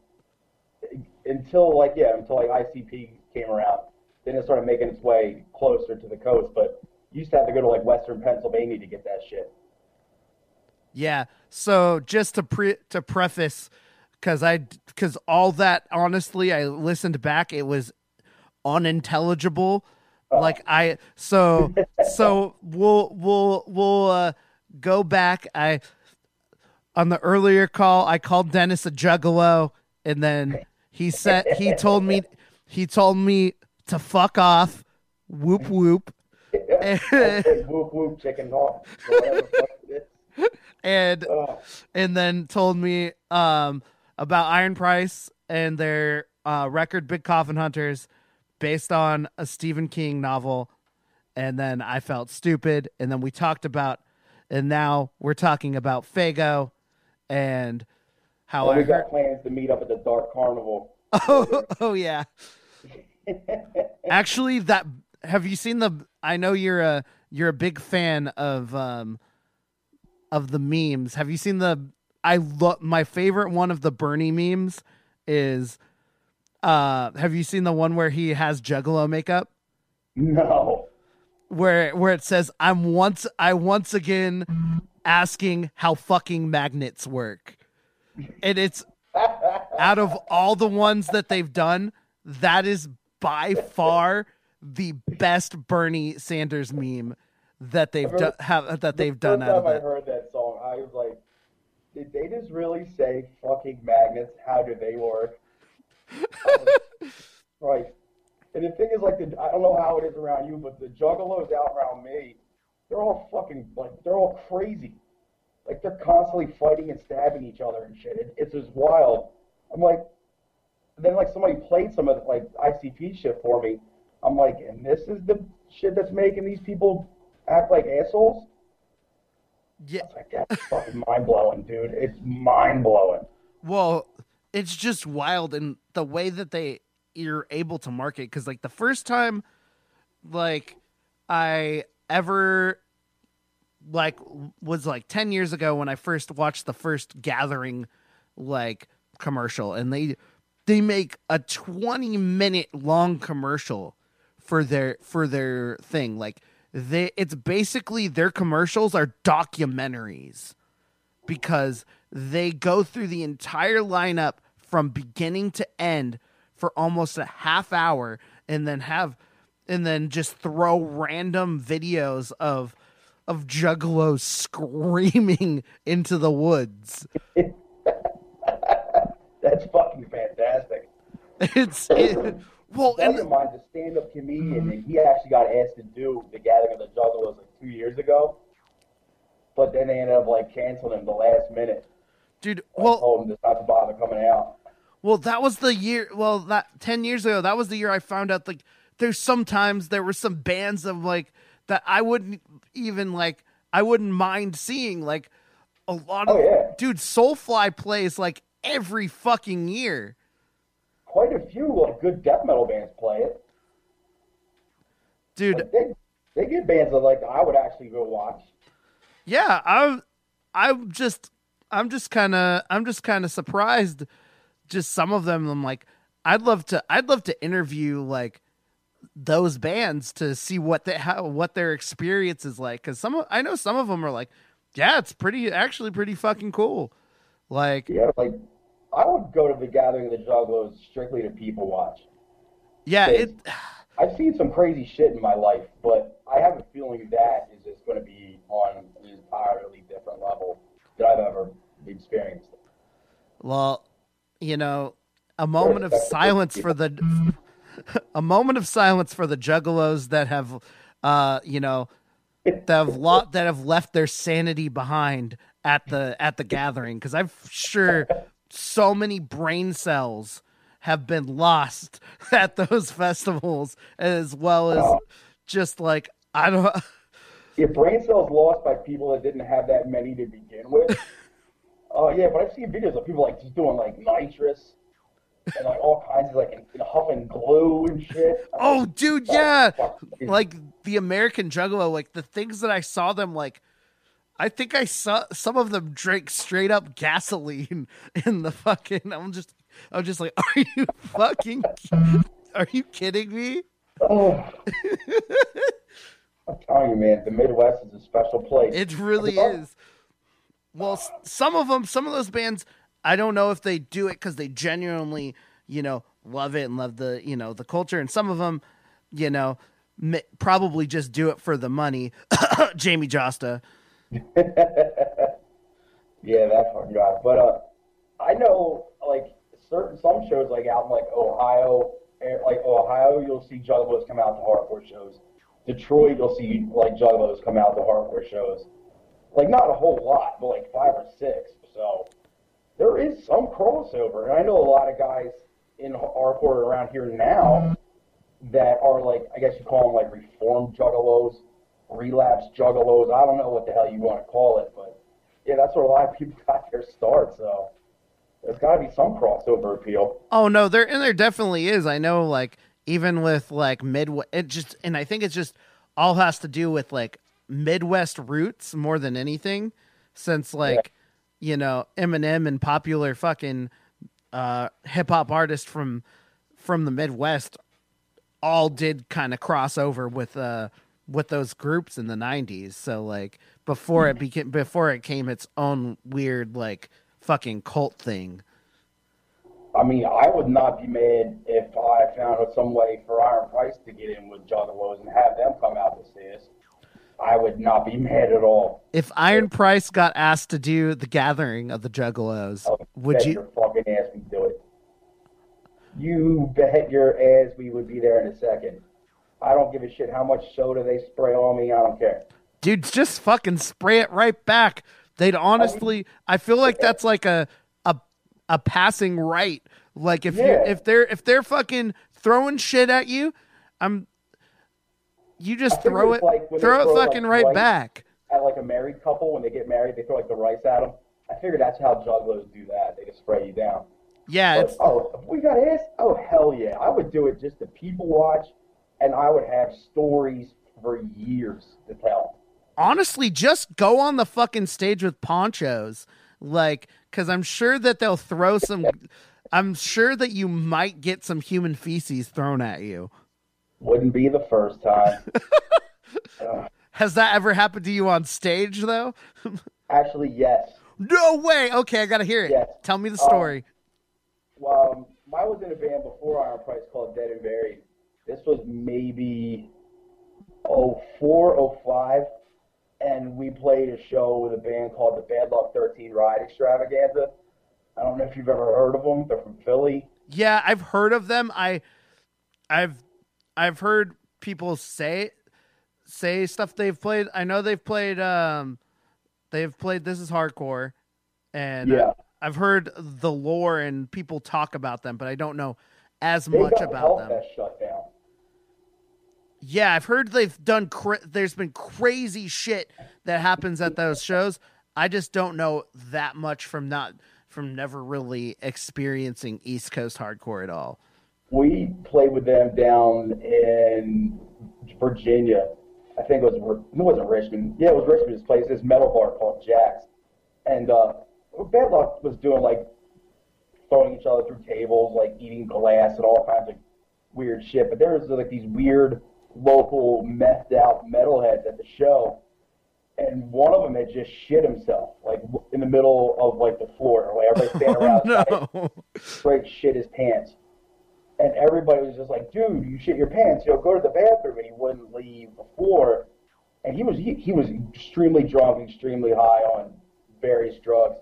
until like yeah, until like ICP came around. Then it started making its way closer to the coast. But you used to have to go to like Western Pennsylvania to get that shit. Yeah. So just to pre to preface, because I because all that honestly, I listened back. It was unintelligible. Like I so so we'll we'll we'll uh, go back. I on the earlier call, I called Dennis a juggalo, and then he said he told me he told me to fuck off. Whoop whoop. Like, whoop whoop chicken hawk. or whatever the fuck it is. and Oh. and then told me um, about Iron Price and their uh, record Big Coffin Hunters based on a Stephen King novel. And then I felt stupid. And then we talked about, and now we're talking about Faygo and how And I we got plans to meet up at the Dark Carnival. Oh, oh yeah. Actually, that have you seen the? I know you're a you're a big fan of um of the memes. Have you seen the? I love my favorite one of the Bernie memes is. Uh, have you seen the one where he has Juggalo makeup? No. Where where it says, "I'm once I once again asking how fucking magnets work," and it's out of all the ones that they've done, that is by far the best Bernie Sanders meme that they've done have that they've done out of I heard that song, I was like, did they just really say fucking magnets? How do they work? right. And the thing is, like, the, I don't know how it is around you, but the juggalos out around me, they're all fucking, like, they're all crazy. Like, they're constantly fighting and stabbing each other and shit. It, it's just wild. I'm like, then, like, somebody played some of the, like, ICP shit for me. I'm like, and this is the shit that's making these people act like assholes? Yeah, It's like that's fucking mind blowing, dude. It's mind blowing. well, it's just wild and the way that they you're able to market because like the first time like I ever like was like 10 years ago when I first watched the first gathering like commercial and they they make a 20 minute long commercial for their for their thing like they it's basically their commercials are documentaries because they go through the entire lineup from beginning to end for almost a half hour and then have and then just throw random videos of of juggalos screaming into the woods That's fucking fantastic. It's it, well and reminds a stand-up comedian, and he actually got asked to do the Gathering of the Juggalos like two years ago, but then they ended up like canceling him the last minute. dude I well told him to bother coming out. Well, that was the year. Well, that ten years ago, that was the year I found out. Like, there's sometimes there were some bands of like that I wouldn't even like. I wouldn't mind seeing like a lot oh, of Oh, yeah. dude. Soulfly plays like every fucking year. Quite a few like good death metal bands play it. Dude, Like, they they get bands that like I would actually go watch. yeah, I'm. I'm just. I'm just kind of. I'm just kind of surprised. Just some of them. I'm like, I'd love to. I'd love to interview like those bands to see what they how what their experience is like because some of, I know some of them are like yeah it's pretty actually pretty fucking cool like Yeah, like I would go to the Gathering of the Juggalos strictly to people watch. yeah it I've seen some crazy shit in my life, but I have a feeling that is just going to be on an entirely different level that I've ever experienced. Well, you know, a moment of silence for the a moment of silence for the juggalos that have uh, you know, that have lot that have left their sanity behind at the at the gathering because I'm sure so many brain cells have been lost at those festivals as well as just like I don't If brain cells lost by people that didn't have that many to begin with. Oh yeah, but I've seen videos of people like just doing like nitrous and like all kinds of like and, and huffing glue and shit. Oh dude, yeah. Like the American Juggalo, like the things that I saw them like I think I saw some of them drink straight up gasoline in the fucking I'm just I'm just like, are you fucking are you kidding me? Oh. I'm telling you, man, the Midwest is a special place. It really is. Well, some of them, some of those bands, I don't know if they do it because they genuinely, you know, love it and love the, you know, the culture, and some of them, you know, probably just do it for the money. Jamey Jasta. Yeah, that's hard drive. But uh, I know like certain some shows like out in like Ohio, eh, like Ohio, you'll see juggalos come out to hardcore shows. Detroit, you'll see like juggalos come out to hardcore shows. Like not a whole lot, but like five or six. So there is some crossover, and I know a lot of guys in hardcore around here now that are like I guess you call them like reformed juggalos, relapse juggalos. I don't know what the hell you want to call it, but yeah, that's where a lot of people got their start. So there's got to be some crossover appeal. Oh no, there and there definitely is. I know, like even with like Midwest, it just and I think it's just all has to do with like Midwest roots more than anything, since like you know Eminem and popular fucking uh, hip hop artists from from the Midwest all did kind of cross over with uh with those groups in the 90s so like before it hmm. became before it came its own weird like fucking cult thing I mean, I would not be mad if I found some way for Iron Price to get in with Juggalos and have them come out to see us. I would not be mad at all. if iron price got asked to do the gathering of the juggalos Oh, would you your fucking ass we do it. You bet your ass we would be there in a second. I don't give a shit how much soda they spray on me. I don't care. dude just fucking spray it right back they'd honestly i feel like that's like a a a passing right like if you if they're if they're fucking throwing shit at you i'm you just throw it like they throw it throw, like, fucking right back At like a married couple, when they get married, they throw like the rice at them. I figure that's how juggalos do that. They just spray you down. yeah But, it's oh, we got ass? Oh, hell yeah. I would do it just to people watch, and I would have stories for years to tell. honestly just go on the fucking stage with ponchos like because i'm sure that they'll throw some i'm sure that you might get some human feces thrown at you Wouldn't be the first time. has that ever happened to you on stage though Actually, yes. no way okay i gotta hear it Yes. tell me the Um, story Um, I was in a band before Iron Price called Dead and Buried. This was maybe 04, 05, and we played a show with a band called the Bad Luck 13 Riot Extravaganza. I don't know if you've ever heard of them. They're from Philly. Yeah, I've heard of them. I, I've, I've heard people say, say stuff they've played. I know they've played. Um, they've played. This is hardcore, and Yeah. I've heard the lore and people talk about them, but I don't know as They much about them. Yeah, I've heard they've done. Cra- there's been crazy shit that happens at those shows. I just don't know that much from not from never really experiencing East Coast hardcore at all. We played with them down in Virginia. I think it was it wasn't Richmond. Yeah, it was Richmond's place. This metal bar called Jack's, and uh, Bad Luck was doing like throwing each other through tables, like eating glass and all kinds of weird shit. But there was like these weird local methed out metalheads at the show, and one of them had just shit himself, like in the middle of like the floor, like everybody standing around, no. straight shit his pants. and everybody was just like, "Dude, you shit your pants. You know, go to the bathroom." And he wouldn't leave before, and he was he, he was extremely drunk, extremely high on various drugs.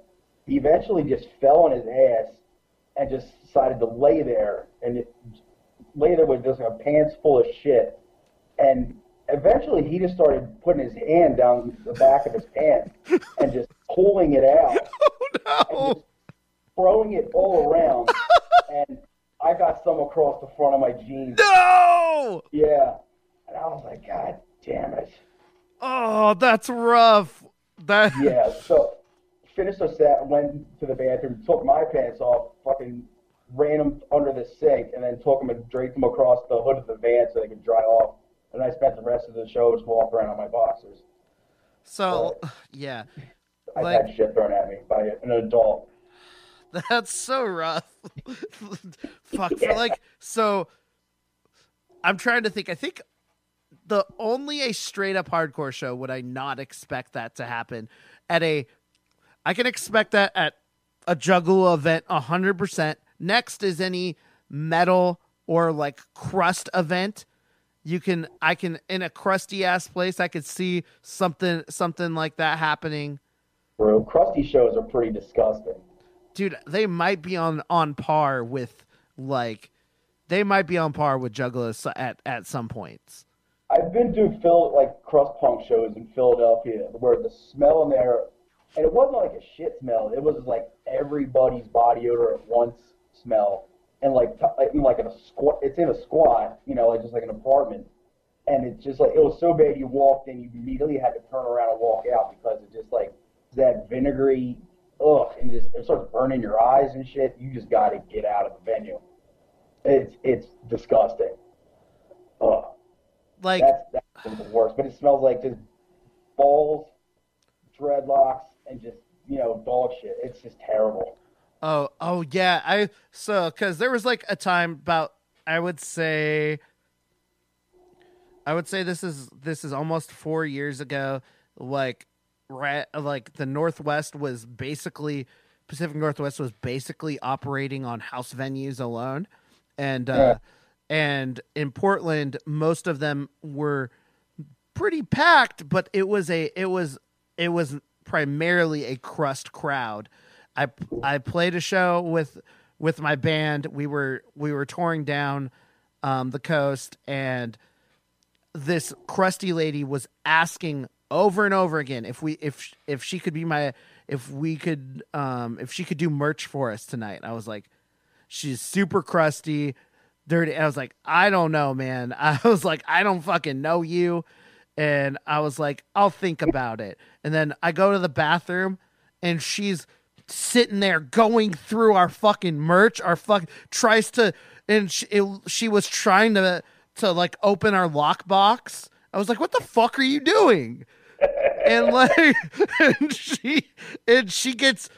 He eventually just fell on his ass and just decided to lay there and it, lay there with just a pants full of shit. And eventually, he just started putting his hand down the back of his pants and just pulling it out oh, and just throwing it all around. and I got some across the front of my jeans. No! Yeah. And I was like, God damn it. Oh, that's rough. That Yeah. So finished the set, went to the bathroom, took my pants off, fucking ran them under the sink, and then took them and draped them across the hood of the van so they could dry off. And I spent the rest of the show just walking around on my boxers. so yeah. I Like- had shit thrown at me by an adult. That's so rough. Fuck. Yeah. Like so I'm trying to think. I think the only a straight up hardcore show would I not expect that to happen at a I can expect that at a juggalo event 100%. Next is any metal or like crust event. You can I can in a crusty ass place I could see something something like that happening. Bro, crusty shows are pretty disgusting. dude they might be on on par with like they might be on par with juggalos at at some points I've been to Phil like crust punk shows in Philadelphia where the smell in there, and it wasn't like a shit smell. It was like everybody's body odor at once smell, and like t- like, in like in a squat. It's in a squat, you know, like just like an apartment, and it's just like it was so bad. You walked in, you immediately had to turn around and walk out because it just like that vinegary, ugh, and just it starts burning your eyes and shit. You just got to get out of the venue. It's it's disgusting. Ugh. like That's that's the worst. But it smells like just balls, dreadlocks, and just you know dog shit. It's just terrible. Oh oh yeah i so because there was like a time about i would say i would say this is this is almost four years ago like right like the northwest was basically pacific northwest was basically operating on house venues alone. And uh and in portland most of them were pretty packed but it was a it was it was primarily a crust crowd i i played a show with with my band. We were we were touring down um the coast and this crusty lady was asking over and over again if we if if she could be my if we could um if she could do merch for us tonight. I was like she's super crusty dirty. I was like i don't know man. I was like i don't fucking know you. And i was like i'll think about it. And then i go to the bathroom and she's sitting there going through our fucking merch our fuck tries to and she, it, she was trying to to like open our lockbox. I was like what the fuck are you doing? And like and she and she gets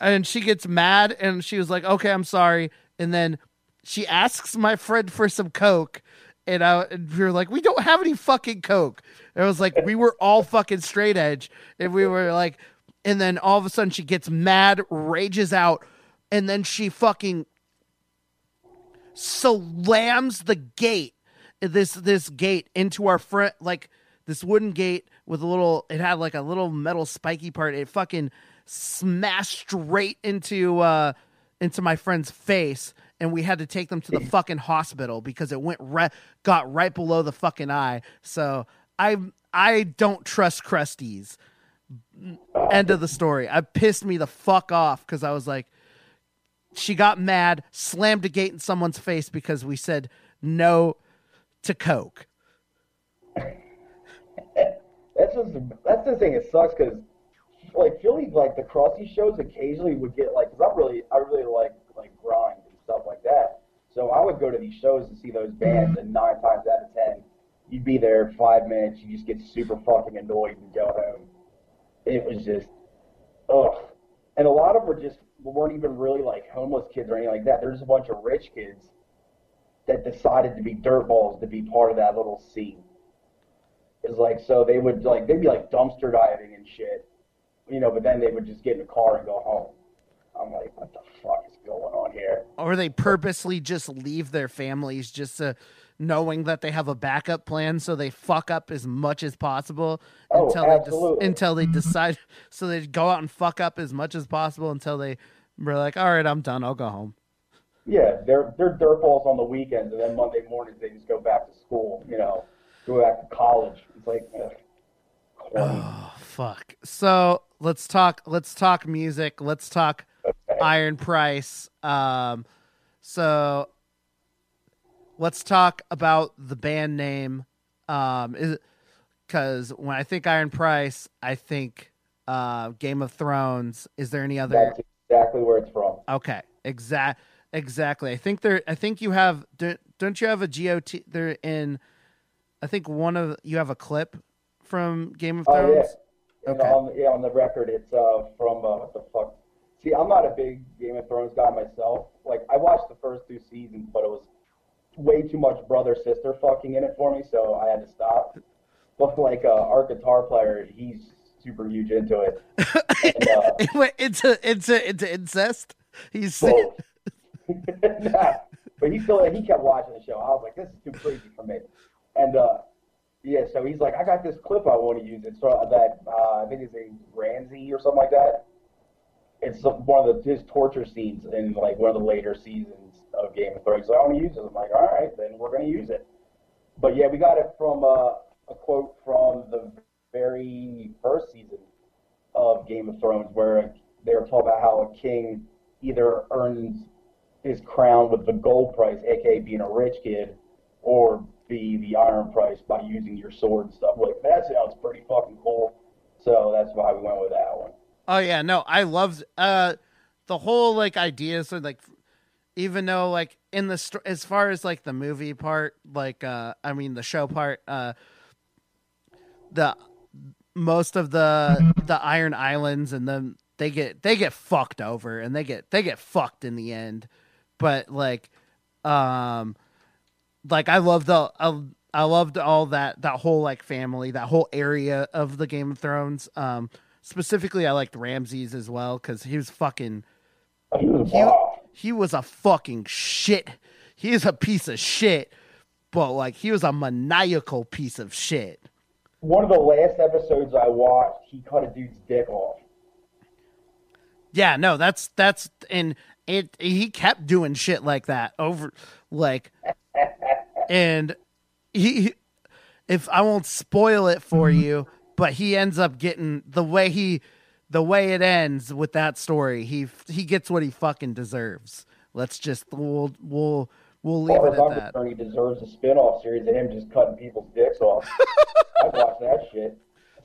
and she gets mad and she was like okay i'm sorry. And then she asks my friend for some coke and, I, and we were like we don't have any fucking coke. And i was like we were all fucking straight edge and we were like and then all of a sudden she gets mad rages out and then she fucking slams the gate this this gate into our front like this wooden gate with a little it had like a little metal spiky part. It fucking smashed straight into uh into my friend's face and we had to take them to the fucking hospital because it went right got right below the fucking eye. So i i don't trust crusties end of the story i pissed me the fuck off because i was like she got mad, slammed a gate in someone's face because we said no to Coke. That's just that's the thing. It sucks because like Philly, like the crossy shows occasionally would get like because I really I really like like grind and stuff like that. So I would go to these shows to see those bands, and nine times out of ten, you'd be there five minutes, you just get super fucking annoyed and go home. It was just ugh. And a lot of them were just weren't even really like homeless kids or anything like that. They're just a bunch of rich kids that decided to be dirtballs to be part of that little scene. It's like so they would like they'd be like dumpster diving and shit, you know. But then they would just get in the car and go home. I'm like, what the fuck is going on here? or they purposely just leave their families just to knowing that they have a backup plan so they fuck up as much as possible Oh, until they absolutely. until they decide so they go out and fuck up as much as possible until they were like all right i'm done i'll go home Yeah, they're they're dirtballs on the weekends, and then Monday mornings they just go back to school. You know, go back to college. It's like, corny. fuck so let's talk let's talk music let's talk Okay. iron price um so let's talk about the band name um because when i think iron price i think uh game of thrones is there any other That's exactly where it's from. okay exact exactly i think there i think you have don't, don't you have a got there in i think one of you have a clip from game of Oh thrones yeah. Okay. on, yeah, on the record, it's uh, from uh, what the fuck? See, I'm not a big Game of Thrones guy myself. Like, I watched the first two seasons, but it was way too much brother sister fucking in it for me, so I had to stop. But like uh, our guitar player, he's super huge into it. And, uh, Wait, it's a it's a it's a incest he's nah, but he still he kept watching the show. I was like, this is too crazy for me. And uh, yeah, so he's like, I got this clip I want to use. It's uh, that uh, I think it's a Ramsay or something like that. It's one of the, his torture scenes in like one of the later seasons of Game of Thrones. So I want to use it. I'm like, all right, then we're gonna use it. But yeah, we got it from uh, a quote from the very first season of Game of Thrones, where they were talking about how a king either earns his crown with the gold price, aka being a rich kid, or be the iron price by using your sword and stuff. Like that sounds pretty fucking cool. So that's why we went with that one. Oh yeah, no, I loved uh the whole like idea. So like, even though like in the sto- as far as like the movie part, like uh I mean the show part, uh the most of the the Iron Islands and then they get they get fucked over and they get they get fucked in the end. But like, um, like I love the. I, I loved all that that whole like family, that whole area of the Game of Thrones. Um, specifically, I liked Ramses as well because he was fucking He was he, was a fucking shit. He is a piece of shit, but like he was a maniacal piece of shit. One of the last episodes I watched, he cut a dude's dick off. Yeah, no, that's that's and it he kept doing shit like that over like and he he- if I won't spoil it for mm-hmm. you, but he ends up getting the way he the way it ends with that story, he he gets what he fucking deserves. Let's just we'll we'll we'll leave far it at that. concerned, he deserves a spin-off series of him just cutting people's dicks off. I'd watch that shit.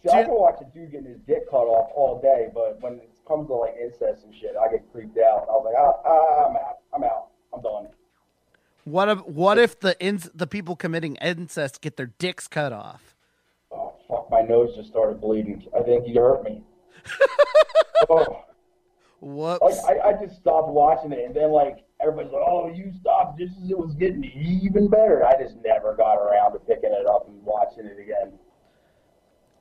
See, I Dude. can watch a dude getting his dick cut off all day, but when it comes to like incest and shit, I get creeped out. I was like, ah, ah, I'm out. I'm out. I'm done. What if what if the ins the people committing incest get their dicks cut off? Oh fuck! My nose just started bleeding. I think you hurt me. oh, Whoops. like I, I just stopped watching it, and then like everybody's like, "Oh, you stopped just as it was getting even better." I just never got around to picking it up and watching it again.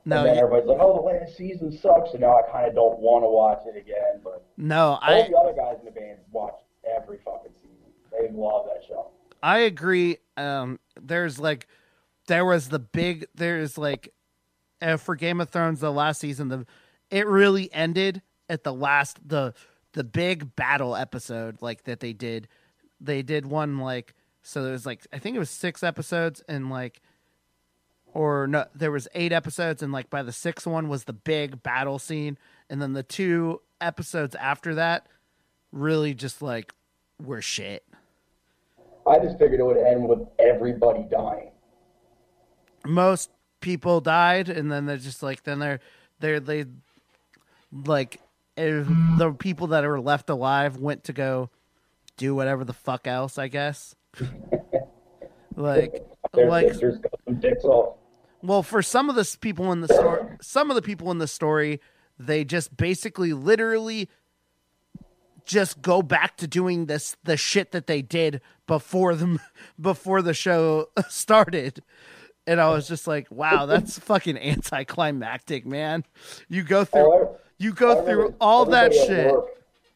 no, and then you- everybody's like, "Oh, the last season sucks," and now I kind of don't want to watch it again. But no, all I the other guys in the band watch every fucking season. They love that show. I agree. Um, there's like, there was the big. There's like, uh, for Game of Thrones, the last season, the it really ended at the last the the big battle episode like that they did. They did one like so. There was like I think it was six episodes and like, or no, there was eight episodes and like by the sixth one was the big battle scene, and then the two episodes after that really just like were shit. I just figured it would end with everybody dying. most people died and then they're just like then they're they're they like if the people that are left alive went to go do whatever the fuck else i guess. Like Their like sisters cut some dicks off. well for some of the people in the story some of the people in the story they just basically literally just go back to doing this the shit that they did before the before the show started. And i was just like wow that's fucking anticlimactic man. You go oh, through All I- you go through all that shit work-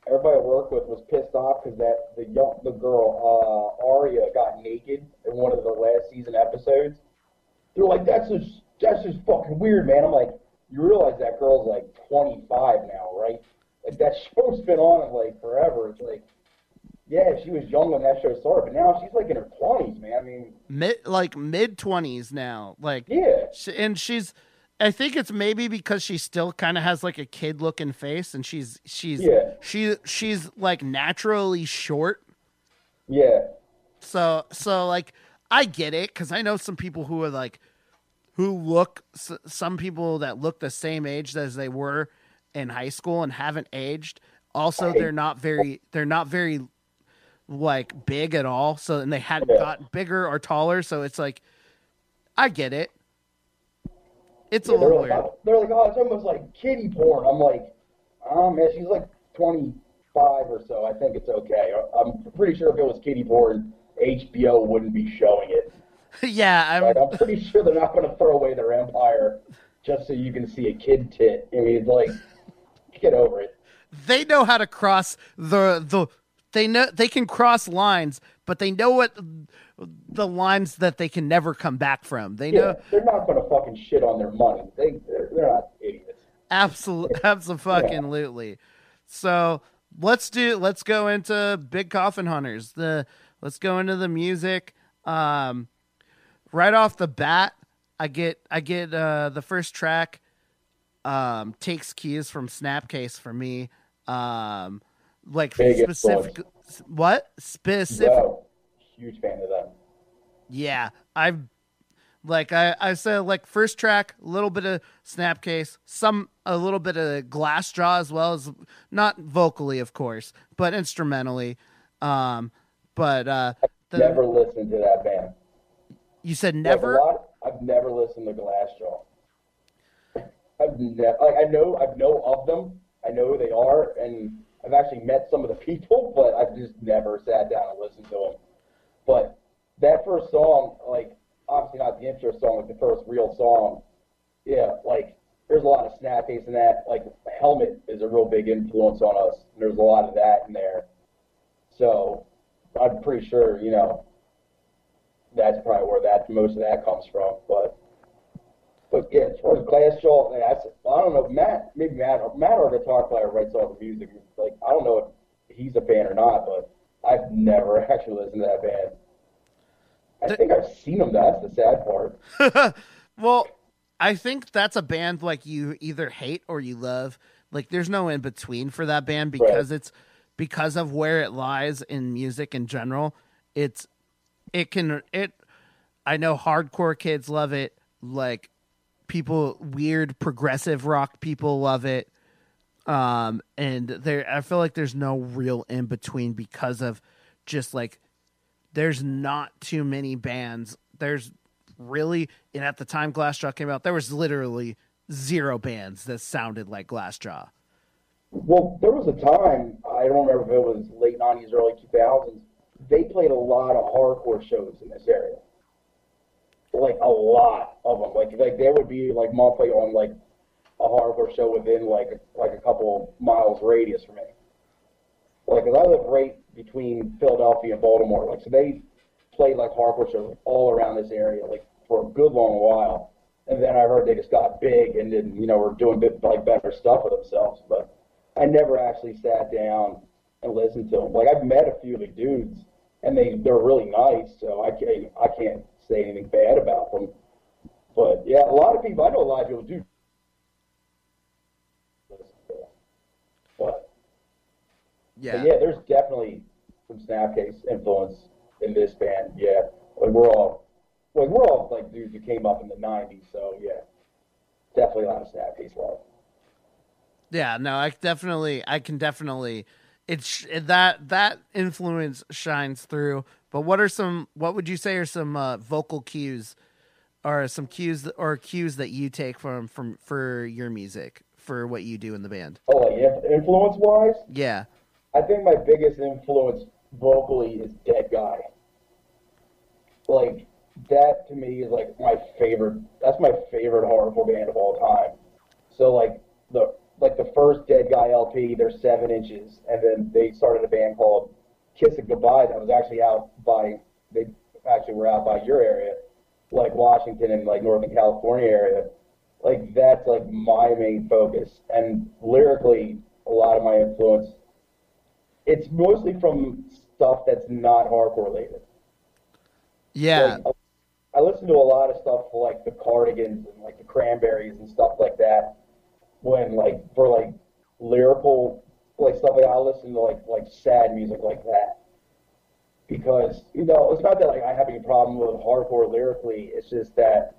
everybody I worked with was pissed off because that the young the girl uh, Arya got naked in one of the last season episodes. They're like, that's just that's just fucking weird, man. I'm like, you realize that girl's like 25 now, right? Like that show's been on like forever. It's like, yeah, she was young when that show started, but now she's like in her 20s, man. I mean, Mid like mid twenties now. Like yeah, She, and she's I think it's maybe because she still kind of has like a kid looking face and she's she's Yeah. she she's like naturally short. yeah, So so like I get it cuz I know some people who are like who look s- some people that look the same age as they were in high school and haven't aged. Also they're not very they're not very like big at all. So and they hadn't Yeah. gotten bigger or taller, so it's like I get it. It's a yeah they're little like, weird. oh, they're like, oh, it's almost like kiddie porn. I'm like, oh man, she's like 25 or so. I think it's okay. I'm pretty sure if it was kiddie porn, HBO wouldn't be showing it. yeah, I'm Like, I'm pretty sure they're not going to throw away their empire just so you can see a kid tit. I mean, like, get over it. they know how to cross the the they know they can cross lines, but they know what the lines that they can never come back from. They Yeah, know they're not going to fucking shit on their money. They, they're, they're not idiots. absolutely absolutely. So let's do let's go into Big Coffin Hunters. The let's go into the music. Um, right off the bat, I get I get uh, the first track um, takes keys from Snapcase for me. Um, like Big specific what specific huge fan of them. yeah, I've like I, I said like first track, a little bit of Snapcase, some a little bit of Glassjaw as well as not vocally, of course, but instrumentally. Um, but uh, the, Never listened to that band. you said never. I've never listened to Glassjaw. I've never, like, I know, I know of them. I know who they are, and I've actually met some of the people, but I've just never sat down and listened to them. But that first song, like, obviously not the intro song, like the first real song, yeah, like, there's a lot of Snapcase in that. Like, Helmet is a real big influence on us. And there's a lot of that in there. So, I'm pretty sure, you know, that's probably where that most of that comes from. But but yeah, as far as Glassjaw, that's, I don't know. Matt, maybe Matt, Matt, our guitar player, writes all the music. Like I don't know if he's a fan or not, but I've never actually listened to that band. I think I've seen them. That's the sad part. Well, I think that's a band like you either hate or you love. Like there's no in between for that band because it's because of where it lies in music in general. It's it can it I know hardcore kids love it, like people weird progressive rock people love it. Um and there I feel like there's no real in between because of just like there's not too many bands. There's really, and at the time Glassjaw came out, there was literally zero bands that sounded like Glassjaw. Well, there was a time I don't remember if it was late '90s, early 2000s. They played a lot of hardcore shows in this area, like a lot of them. Like like there would be like monthly on like a hardcore show within like like a couple miles radius from me. Like, 'cause I live right between Philadelphia and Baltimore. Like, so they played like hardcore shows like, all around this area, like for a good long while. And then I heard they just got big and then you know were doing bit, like better stuff with themselves. But I never actually sat down and listened to them. Like I've met a few of the dudes, and they they're really nice. So I can't I can't say anything bad about them. But yeah, a lot of people I know a lot of people do. listen to them. But Yeah. but yeah, there's definitely some Snapcase influence in this band. Yeah, like we're all, like we're all like dudes who came up in the '90s. So yeah, definitely a lot of Snapcase love. Yeah, no, I definitely, I can definitely, it's that that influence shines through. But what are some? What would you say are some uh, vocal cues, or some cues that, or cues that you take from from for your music for what you do in the band? Oh, like influence wise, Yeah, I think my biggest influence vocally is Dead Guy. Like that to me is like my favorite. That's my favorite hardcore band of all time. So like the like the first Dead Guy LP. They're seven inches, and then they started a band called Kiss It Goodbye that was actually out by they actually were out by your area, like Washington and like Northern California area. Like that's like my main focus, and lyrically, a lot of my influence. It's mostly from stuff that's not hardcore related. Yeah. Like, I listen to a lot of stuff like the Cardigans and like the Cranberries and stuff like that. When like for like lyrical like stuff like I listen to like like sad music like that. Because, you know, it's not that like I have any problem with hardcore lyrically, it's just that,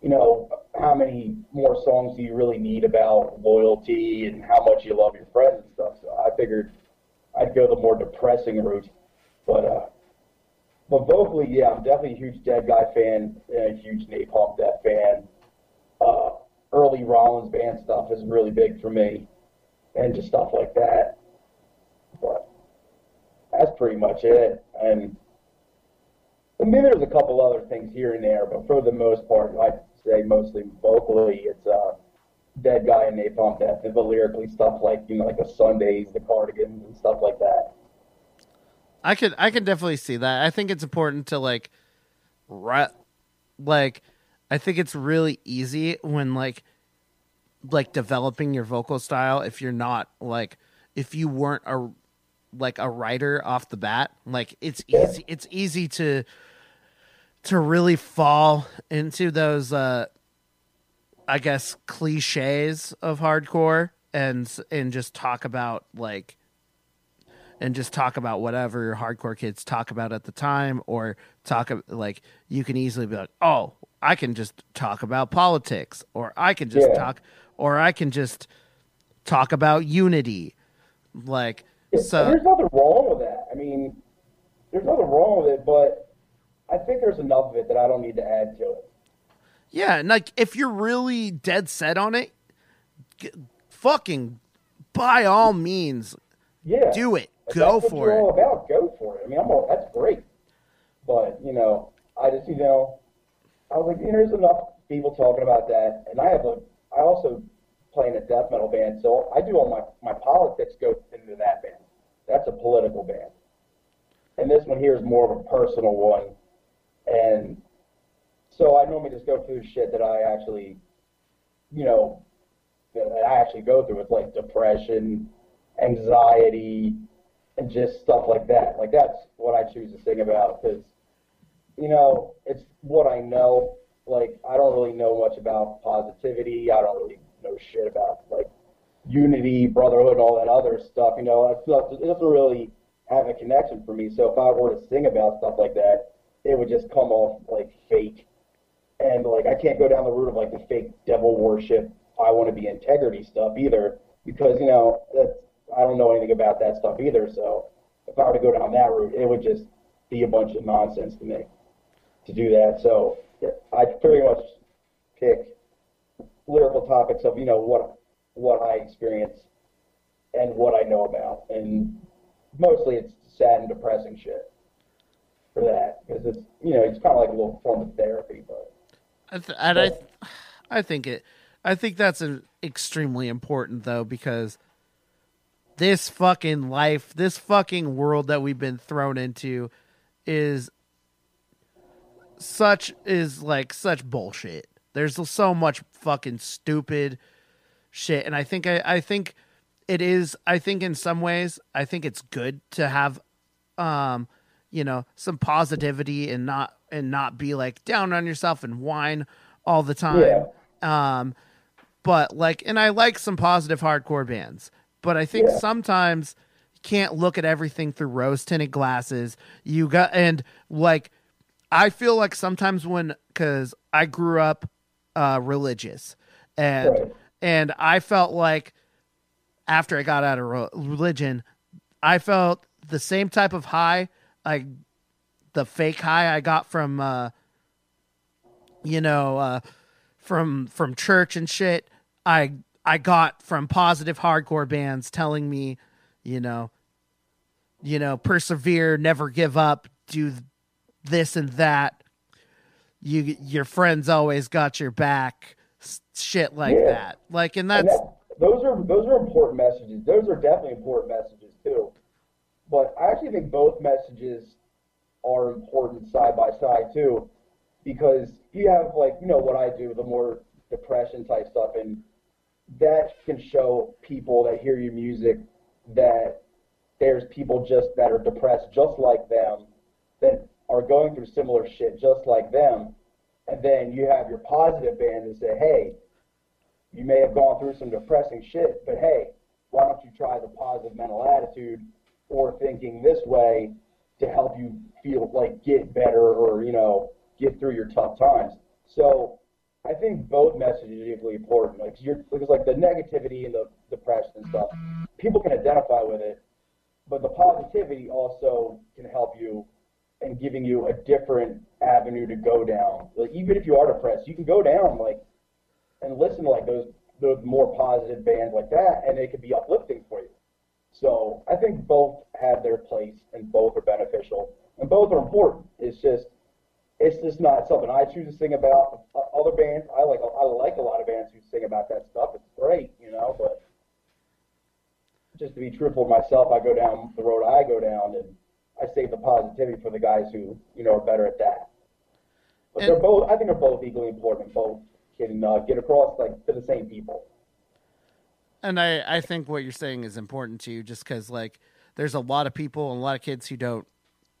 you know, how many more songs do you really need about loyalty and how much you love your friends and stuff. So I figured I'd go the more depressing route. But uh but vocally, yeah, I'm definitely a huge Dead Guy fan and a huge Napalm Death fan. Uh, early Rollins band stuff is really big for me, and just stuff like that. But that's pretty much it. And I mean, there's a couple other things here and there, but for the most part, I'd say mostly vocally, it's uh, Dead Guy and Napalm Death, and the lyrically stuff like you know, like the Sundays, the Cardigans, and stuff like that. I could I could definitely see that. I think it's important to like ri- like I think it's really easy when like like developing your vocal style if you're not like if you weren't a like a writer off the bat, like it's easy it's easy to to really fall into those uh I guess cliches of hardcore and and just talk about like and just talk about whatever hardcore kids talk about at the time or talk like you can easily be like oh i can just talk about politics or i can just Yeah. talk or i can just talk about unity like so there's nothing wrong with that. I mean, there's nothing wrong with it, but I think there's enough of it that I don't need to add to it. yeah and like if you're really dead set on it g- fucking by all means Yeah, do it If go that's what for you're all it about. Go for it. I mean, I'm all, that's great, but you know, I just you know, I was like, you know, there's enough people talking about that, and I have a, I also play in a death metal band, so I do all my my politics go into that band. That's a political band, and this one here is more of a personal one, and so I normally just go through shit that I actually, you know, that I actually go through. It's like depression, anxiety, and just stuff like that. Like that's what I choose to sing about because, you know, it's what I know. Like I don't really know much about positivity. I don't really know shit about like unity, brotherhood, all that other stuff. You know, I feel it doesn't really have a connection for me. So if I were to sing about stuff like that, it would just come off like fake. And like I can't go down the route of like the fake devil worship. I want to be integrity stuff either because you know that's I don't know anything about that stuff either. So if I were to go down that route, it would just be a bunch of nonsense to me to do that. So I pretty much pick lyrical topics of you know what what I experience and what I know about, and mostly it's sad and depressing shit for that because it's you know it's kind of like a little form of therapy, but. I th- and I, I think it, I think that's an extremely important though because this fucking life, this fucking world that we've been thrown into, is such is like such bullshit. There's so much fucking stupid shit, and I think I, I think it is. I think in some ways, I think it's good to have, um, you know, some positivity and not and not be like down on yourself and whine all the time. Yeah. Um, but like, and I like some positive hardcore bands, but I think Yeah. sometimes you can't look at everything through rose tinted glasses. You got, and like, I feel like sometimes when, cause I grew up, uh, religious and, Right. and I felt like after I got out of re- religion, I felt the same type of high, like the fake high I got from, uh, you know, uh, from from church and shit. I I got from positive hardcore bands telling me, you know, you know, persevere, never give up, do this and that. You your friends always got your back, shit like Yeah. that. Like, and And that's that, those are those are important messages. Those are definitely important messages too. But I actually think both messages are important side by side too, because you have like you know what I do, the more depression type stuff, and that can show people that hear your music that there's people just that are depressed just like them, that are going through similar shit just like them, and then you have your positive band and say, hey, you may have gone through some depressing shit, but hey, why don't you try the positive mental attitude or thinking this way to help you feel like get better or you know get through your tough times. So I think both messages are equally important. Like you're because like the negativity and the depression and stuff, people can identify with it, but the positivity also can help you in giving you a different avenue to go down. Like even if you are depressed, you can go down like and listen to like those the more positive bands like that, and it could be uplifting for you. So I think both have their place and both are beneficial and both are important. It's just it's just not something I choose to sing about. Other bands, I like I like a lot of bands who sing about that stuff. It's great, you know, but just to be truthful myself, I go down the road I go down, and I save the positivity for the guys who you know are better at that. But they're both, I think, they're both equally important. Both can uh, get across like to the same people. And I, I think what you're saying is important to you, just because like there's a lot of people and a lot of kids who don't,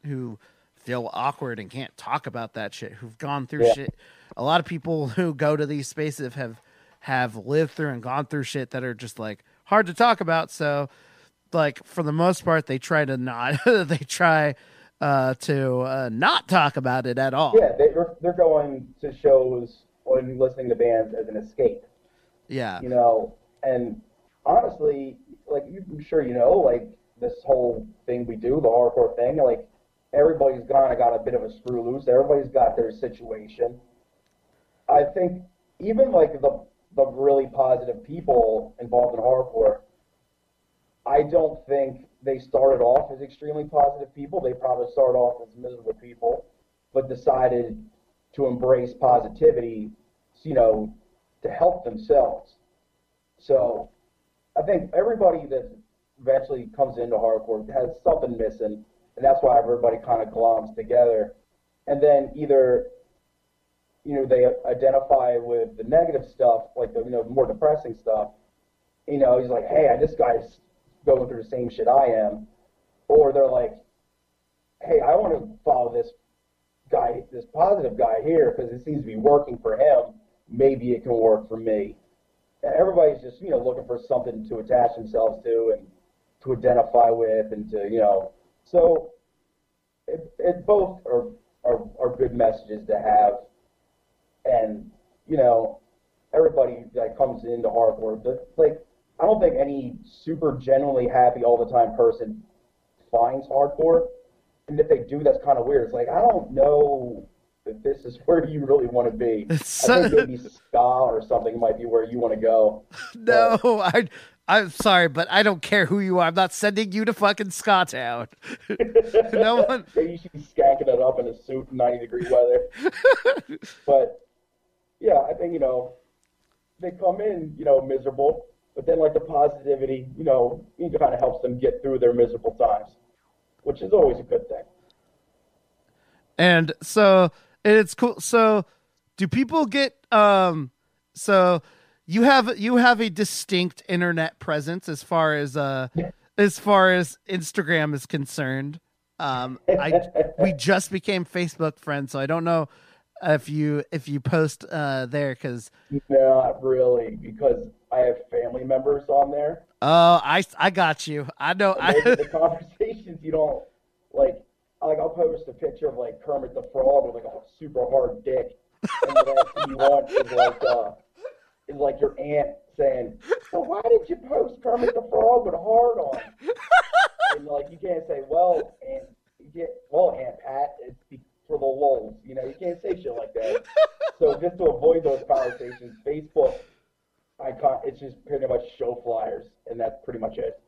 who feel awkward and can't talk about that shit, who've gone through Yeah. shit. A lot of people who go to these spaces have have lived through and gone through shit that are just like hard to talk about. So, like for the most part, they try to not, they try uh, to uh, not talk about it at all. Yeah, they're they're going to shows or listening to bands as an escape. Yeah. you know, and honestly, like I'm sure you know, like this whole thing we do, the hardcore thing, like everybody's gone. I got a bit of a screw loose. Everybody's got their situation. I think even like the the really positive people involved in hardcore, I don't think they started off as extremely positive people. They probably started off as miserable people, but decided to embrace positivity, you know, to help themselves. So I think everybody that eventually comes into hardcore has something missing, and that's why everybody kind of gloms together. And then either, you know, they identify with the negative stuff, like the you know more depressing stuff. You know, he's like, hey, this guy's going through the same shit I am, or they're like, hey, I want to follow this guy, this positive guy here, because it seems to be working for him. Maybe it can work for me. And everybody's just, you know, looking for something to attach themselves to and to identify with and to, you know, so it, it both are, are, are good messages to have. And, you know, everybody that comes into hardcore, the, like, I don't think any super genuinely happy all the time person finds hardcore. And if they do, that's kind of weird. It's like, I don't know if this is where you really want to be. It's I think so- maybe ska or something might be where you want to go. No, I, I'm sorry, but I don't care who you are. I'm not sending you to fucking Scott Town. no one. Maybe you should be skanking it up in a suit in 90 degree weather. but yeah, I think, you know, they come in, you know, miserable, but then like the positivity, you know, it kind of helps them get through their miserable times, which is always a good thing. And so it's cool. So do people get um so you have you have a distinct internet presence as far as uh as far as Instagram is concerned. Um I we just became Facebook friends, so I don't know if you if you post uh there cuz Not really, because I have family members on there. oh I I got you. I know I the conversations you don't like. Like I'll post a picture of like Kermit the Frog with like a super hard dick, and the last thing you want is like uh, is like your aunt saying, "So why did you post Kermit the Frog with a hard on?" And like you can't say, "Well, and you get well, Aunt Pat, it's for the lulz." You know, you can't say shit like that. So just to avoid those conversations, Facebook, I can't. It's just pretty much show flyers, and that's pretty much it.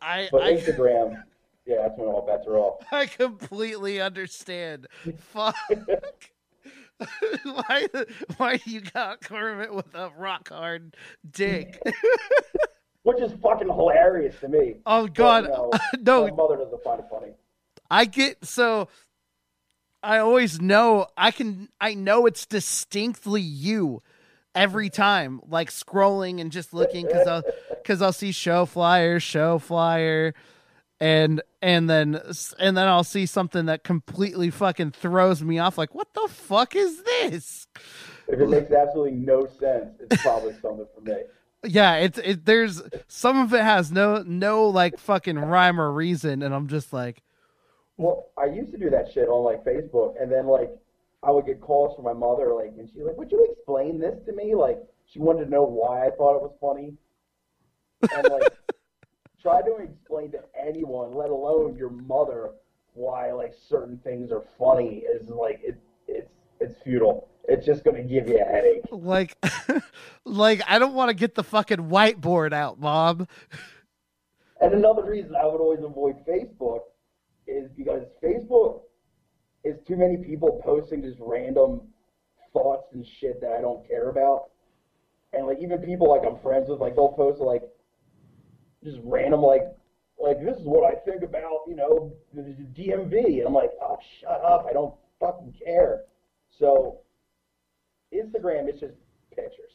I But I, Instagram, yeah, that's when all bets are off. I completely understand. Fuck. why? Why you got Kermit with a rock hard dick? which is fucking hilarious to me. Oh But, God, know, no! my mother doesn't find it funny. I get so. I always know I can. I know it's distinctly you every time. Like scrolling and just looking because I'll because I'll see show flyer, show flyer, and and then and then I'll see something that completely fucking throws me off. Like what the fuck is this? If it makes absolutely no sense, it's probably something for me. Yeah, it's it. There's some of it has no no like fucking rhyme or reason, and I'm just like, Well, I used to do that shit on like Facebook, and then like I would get calls from my mother, like, and she's like, "Would you explain this to me?" Like, she wanted to know why I thought it was funny, and like try to explain to anyone, let alone your mother, why like certain things are funny is like it, it's it's futile. It's just gonna give you a headache. like, like I don't want to get the fucking whiteboard out, mom. And another reason I would always avoid Facebook is because Facebook is too many people posting just random thoughts and shit that I don't care about. And like even people like I'm friends with, like they'll post like just random like like this is what I think about, you know, the DMV. And I'm like, oh shut up, I don't fucking care. So Instagram is just pictures.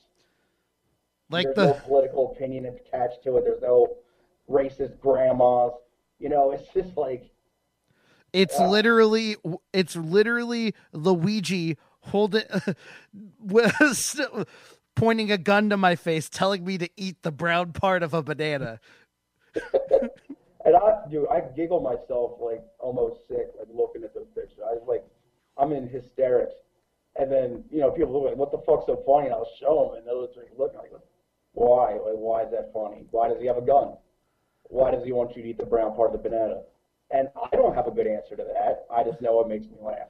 Like There's the no political opinion attached to it. There's no racist grandmas. You know, it's just like it's Yeah. literally it's literally Luigi holding pointing a gun to my face, telling me to eat the brown part of a banana. And I, dude, I giggle myself like almost sick, like looking at those pictures. I was like, I'm in hysterics. And then, you know, people look like, what the fuck's so funny? And I'll show them, and they'll just look like, why? Like, why is that funny? Why does he have a gun? Why does he want you to eat the brown part of the banana? And I don't have a good answer to that. I just know it makes me laugh.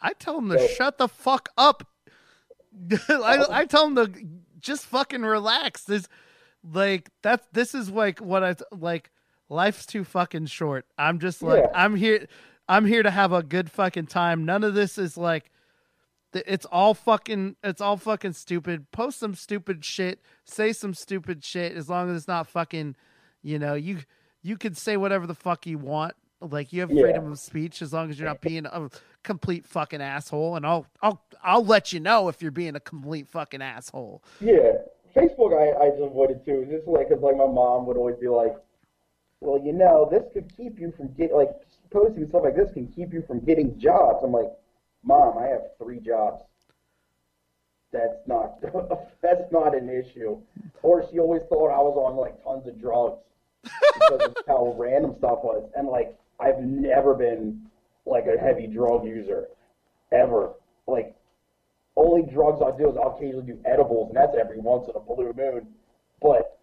I tell them to So- shut the fuck up. I, oh. I tell them to just fucking relax. This like that's this is like what I like. Life's too fucking short. I'm just like Yeah. I'm here. I'm here to have a good fucking time. None of this is like. It's all fucking. It's all fucking stupid. Post some stupid shit. Say some stupid shit. As long as it's not fucking. You know you. You can say whatever the fuck you want. Like you have Yeah. freedom of speech as long as you're not being a complete fucking asshole. And I'll I'll I'll let you know if you're being a complete fucking asshole. Yeah, Facebook I, I just avoided too. Just like, cause like my mom would always be like, well, you know, this could keep you from get like posting stuff like this can keep you from getting jobs. I'm like, mom, I have three jobs. That's not that's not an issue. Or she always thought I was on like tons of drugs because of how random stuff was. And like, I've never been like a heavy drug user, ever. Like, only drugs I'll do is I'll occasionally do edibles, and that's every once in a blue moon. But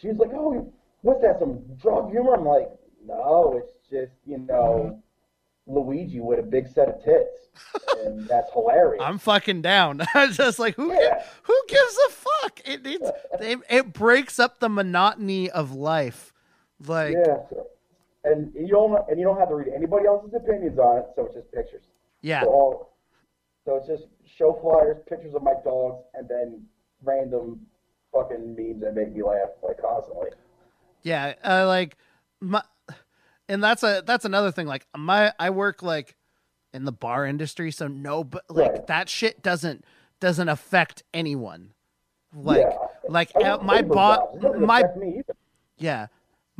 she was like, "Oh, what's that? Some drug humor?" I'm like, "No, it's just you know, Luigi with a big set of tits, and that's hilarious." I'm fucking down. I'm just like who Yeah. who gives a fuck? It it, it breaks up the monotony of life. Like yeah, so- and you don't and you don't have to read anybody else's opinions on it, so it's just pictures. yeah. So, all, so it's just show flyers, pictures of my dogs, and then random fucking memes that make me laugh like constantly. Yeah, uh, like my, and that's a that's another thing. Like my, I work like in the bar industry, so no, but like Right. that shit doesn't doesn't affect anyone. Like Yeah. like my boss, jobs. It doesn't my yeah,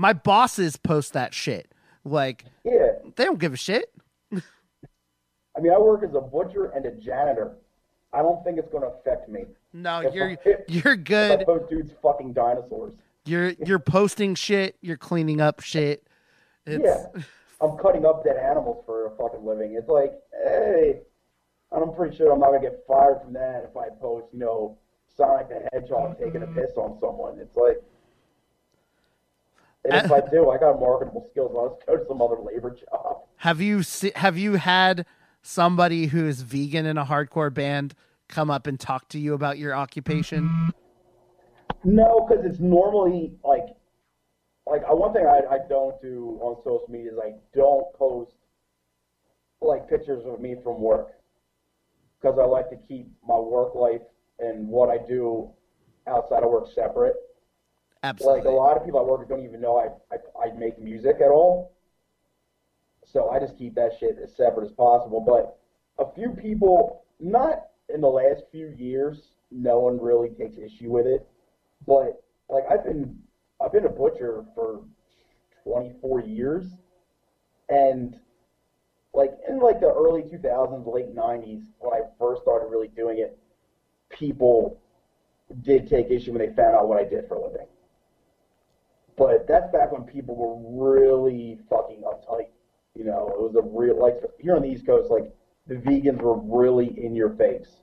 my bosses post that shit. Like Yeah, they don't give a shit. I mean, I work as a butcher and a janitor. I don't think it's going to affect me. No, If you're I- you're good. post dudes fucking dinosaurs. You're you're posting shit. You're cleaning up shit. It's, Yeah, I'm cutting up dead animals for a fucking living. It's like, hey, I'm pretty sure I'm not gonna get fired from that if I post, you know, Sonic the Hedgehog taking a piss on someone. It's like, and if I do, I got marketable skills. I'll just go to some other labor job. Have you se- have you had somebody who is vegan in a hardcore band come up and talk to you about your occupation? No, because it's normally like, like uh, one thing I, I don't do on social media is I don't post like pictures of me from work. because I like to keep my work life and what I do outside of work separate. Absolutely. Like a lot of people I work with don't even know I, I I make music at all. So I just keep that shit as separate as possible. But a few people, not in the last few years, no one really takes issue with it. But like I've been I've been a butcher for 24 years, and like in like the early 2000s, late 90s, when I first started really doing it, people did take issue when they found out what I did for a living. But that's back when people were really fucking uptight. You know, it was a real like here on the East Coast, like the vegans were really in your face.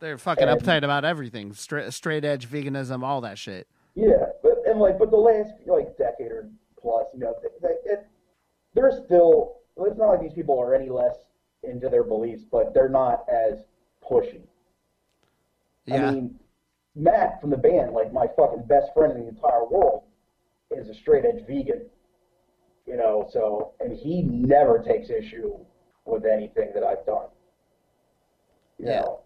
They're fucking and- uptight about everything. Straight, straight edge veganism, all that shit. Yeah, but and like, but the last like decade or plus, you know, they, they, it, they're still. It's not like these people are any less into their beliefs, but they're not as pushy. Yeah. I mean, Matt from the band, like my fucking best friend in the entire world, is a straight edge vegan. You know, so and he never takes issue with anything that I've done. You Yeah. know,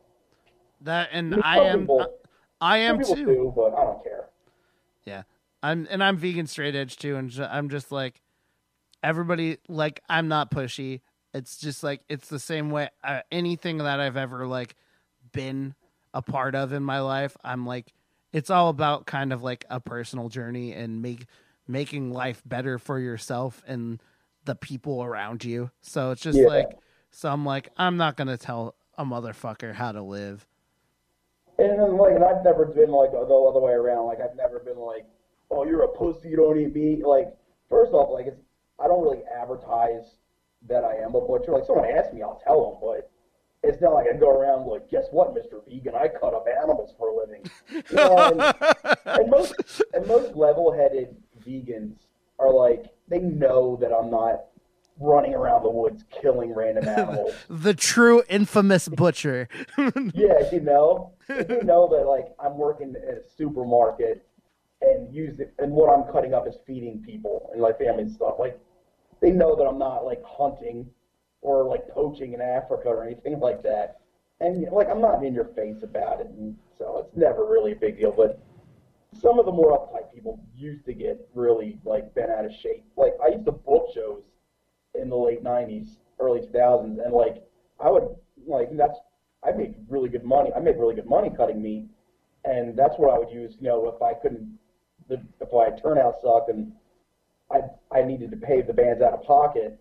that and mean, I am people- I some am too. do, but I don't care. Yeah. I'm and I'm vegan straight edge too and I'm just like everybody like I'm not pushy. It's just like it's the same way uh, anything that I've ever like been a part of in my life, I'm like it's all about kind of like a personal journey and make making life better for yourself and the people around you. So it's just Yeah. like so I'm like I'm not going to tell a motherfucker how to live. And then, like, and I've never been like the other way around. Like, I've never been like, "Oh, you're a pussy, you don't eat meat." Like, first off, like, it's I don't really advertise that I am a butcher. Like, someone asks me, I'll tell them, but it's not like I go around like, "Guess what, Mister Vegan? I cut up animals for a living." You know, and, and most and most level-headed vegans are like, they know that I'm not running around the woods killing random animals. The true infamous butcher. Yeah, you know, you know that like I'm working at a supermarket and use it, and what I'm cutting up is feeding people and like family and stuff. Like they know that I'm not like hunting or like poaching in Africa or anything like that. And like I'm not in your face about it, and so it's never really a big deal. But some of the more uptight people used to get really like bent out of shape. Like I used to book shows in the late '90s, early 2000s, and like I would like that's I made really good money. I made really good money cutting meat, and that's what I would use. You know, if I couldn't, if my turnout sucked and I I needed to pay the bands out of pocket,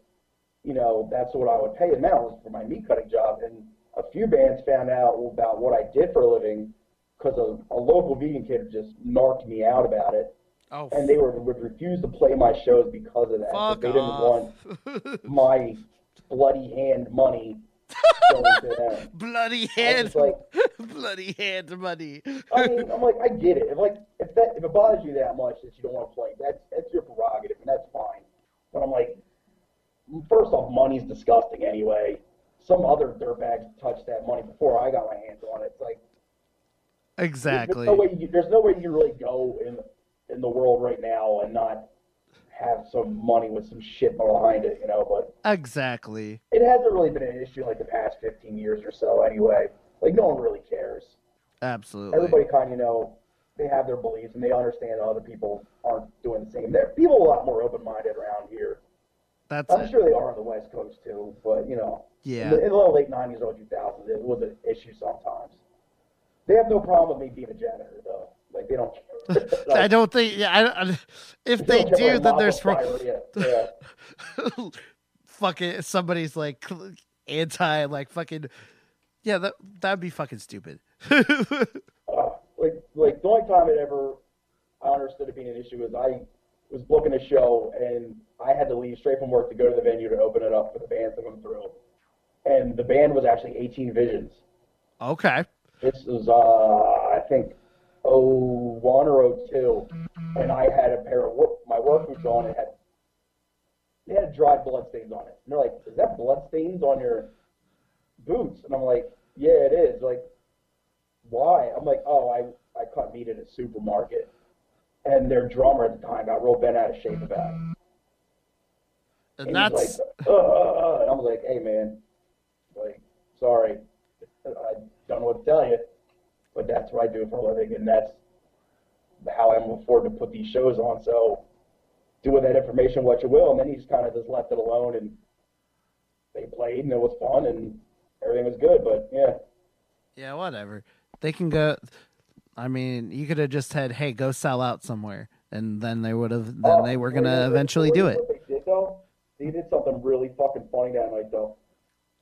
you know, that's what I would pay them out was for my meat cutting job. And a few bands found out about what I did for a living because a, a local vegan kid just narked me out about it, Oh, and they were would refuse to play my shows because of that. fuck they didn't off. want my bloody hand money going to them. bloody hand, like, bloody hand money. I mean, I'm like, I get it. If like, if that, if it bothers you that much that you don't want to play, that's that's your prerogative, and that's fine. But I'm like, first off, money's disgusting anyway. Some other dirtbags touched that money before I got my hands on it. It's like Exactly. There's no way you, there's no way you really go in in the world right now and not have some money with some shit behind it, you know. But Exactly. it hasn't really been an issue like the past 15 years or so, anyway. Like no one really cares. Absolutely. everybody kind of you know they have their beliefs and they understand other people aren't doing the same. There, people are a lot more open-minded around here. That's I'm it. sure they are on the West Coast too, but you know, Yeah. in the, in the late '90s, early 2000s, it was an issue sometimes. They have no problem with me being a janitor though. Like they don't. care. Like, I don't think. Yeah. I, don't- if they do, what then there's pro- fire is. Yeah. fucking somebody's like anti, like fucking. Yeah, that that'd be fucking stupid. Uh, like like the only time it ever I understood it being an issue is I was booking a show and I had to leave straight from work to go to the venue to open it up for the bands to come through. And the band was actually 18 Visions. okay. This was uh I think 01 or 02, and I had a pair of work, my work boots on. It had they had dried blood stains on it. And they're like, "Is that blood stains on your boots?" And I'm like, "Yeah, it is." Like, why? I'm like, "Oh, I I cut meat at a supermarket." And their drummer at the time got real bent out of shape about it. And And that's like, uh, and I'm like, "Hey, man, like, sorry." I don't know what to tell you, but that's what I do for a living, and that's how I'm afford to put these shows on. So do with that information what you will. And then he's kind of just left it alone, and they played, and it was fun, and everything was good. But yeah, Yeah, whatever. They can go. I mean, you could have just said, "Hey, go sell out somewhere," and then they would have. Then they were gonna eventually do it. They did though, they did something really fucking funny that night though.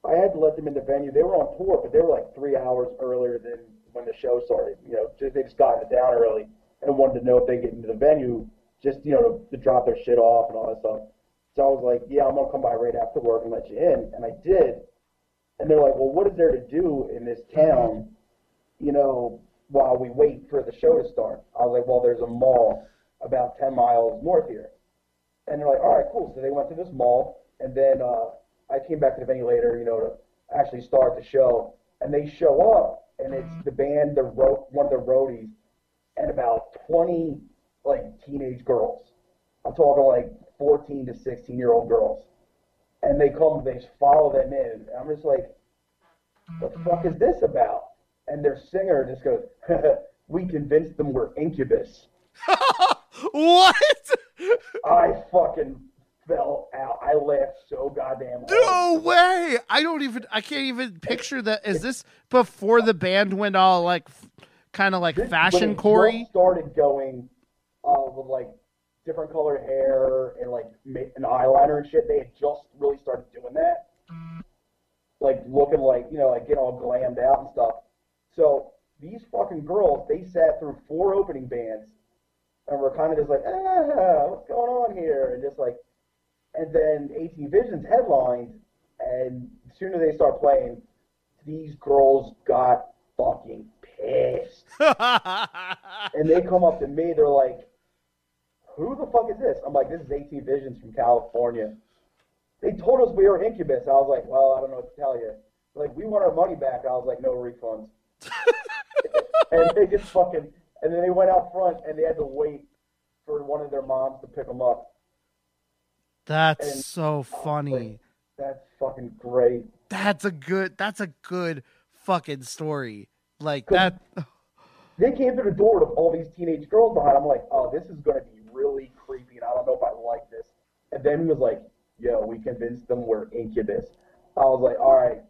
I had to let them in the venue. They were on tour, but they were like three hours earlier than when the show started. You know, they just got it down early and wanted to know if they get into the venue, just you know, to, to drop their shit off and all that stuff. So I was like, yeah, I'm gonna come by right after work and let you in, and I did. And they're like, well, what is there to do in this town? You know, while we wait for the show to start. I was like, well, there's a mall about 10 miles north here. And they're like, all right, cool. So they went to this mall, and then uh, I came back to the venue later, you know, to actually start the show. And they show up, and it's the band, the ro- one of the roadies, and about 20 like teenage girls. I'm talking like 14 to 16 year old girls. And they come, they follow them in. I'm just like, What the fuck is this about? And their singer just goes, we convinced them we're incubus. what? I fucking fell out. I laughed so goddamn hard. No way! I don't even. I can't even picture that. Is this before the band went all like, kind of like This- fashion Corey? started going uh, with like different colored hair and like an eyeliner and shit. They had just really started doing that, like looking like you know like getting all glammed out and stuff. So these fucking girls, they sat through four opening bands and were kind of just like, ah, what's going on here? And just like, and then 18 Visions headlined, and as soon as they start playing, these girls got fucking pissed. And they come up to me, they're like, who the fuck is this? I'm like, this is 18 Visions from California. They told us we were Incubus. I was like, well, I don't know what to tell you. They're like, we want our money back. I was like, no refunds. And they just fucking, and then they went out front and they had to wait for one of their moms to pick them up. That's And- so funny. That's fucking great. That's a good. That's a good fucking story. Like that. They came through the door with all these teenage girls behind. I'm like, oh, this is going to be really creepy, and I don't know if I like this. And then he was like, yo, we convinced them we're incubus. I was like, all right,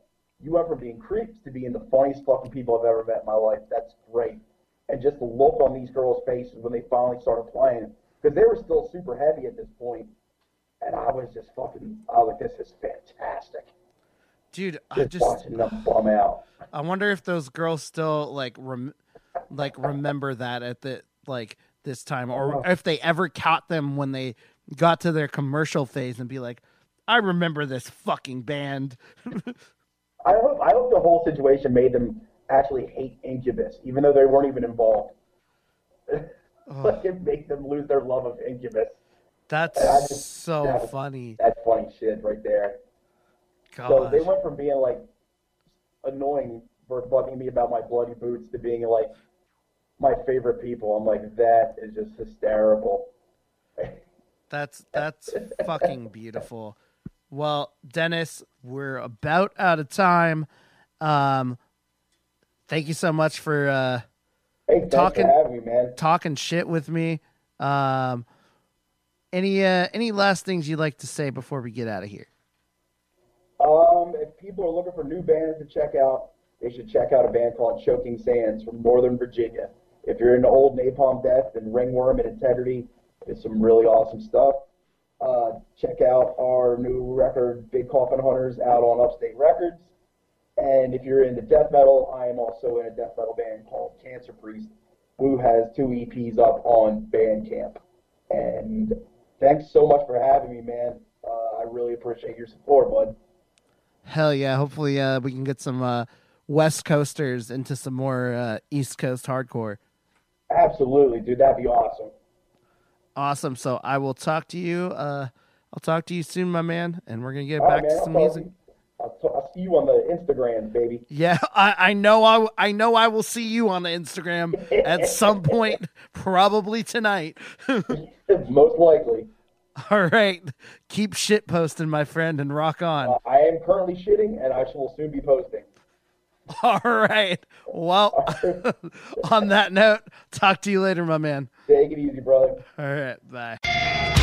you went from being creeps to being the funniest fucking people I've ever met in my life. That's great. And just the look on these girls' faces when they finally started playing, because they were still super heavy at this point, and I was just fucking, I was like, this is fantastic. Dude, I Just, just watching them bum out. I wonder if those girls still like rem- like remember that at the like this time or uh-huh. if they ever caught them when they got to their commercial phase and be like I remember this fucking band. I hope I hope the whole situation made them actually hate Incubus, even though they weren't even involved. like it made them lose their love of Incubus. That's just- so that was- funny. That's funny shit right there. Gosh. So they went from being like annoying for bugging me about my bloody boots to being like my favorite people. I'm like, that is just hysterical. That's that's fucking beautiful. Well, Dennis, we're about out of time. Um thank you so much for uh Hey, Talking- for me, man. talking shit with me. Um, any uh, any last things you'd like to say before we get out of here? Um, if people are looking for new bands to check out, they should check out a band called Choking Sands from Northern Virginia. If you're into old Napalm Death and Ringworm and Integrity, it's some really awesome stuff. Uh, check out our new record, Big Coffin Hunters, out on Upstate Records. And if you're into death metal, I am also in a death metal band called Cancer Priest, who has two EPs up on Bandcamp. And thanks so much for having me, man. Uh, I really appreciate your support, bud. Hell yeah! Hopefully, uh, we can get some uh, West Coasters into some more uh, East Coast hardcore. Absolutely, dude. That'd be awesome. Awesome. So I will talk to you. Uh, I'll talk to you soon, my man, and we're gonna get All right, back man. to I'll some music. I'll, t- I'll see you on the Instagram, baby. Yeah, I, I know. I, I know. I will see you on the Instagram at some point, probably tonight. Most likely. All right, keep shit posting, my friend, and rock on. Uh, I am currently shitting, and I will soon be posting. All right. Well, on that note, talk to you later, my man. Take it easy, brother. All right. Bye.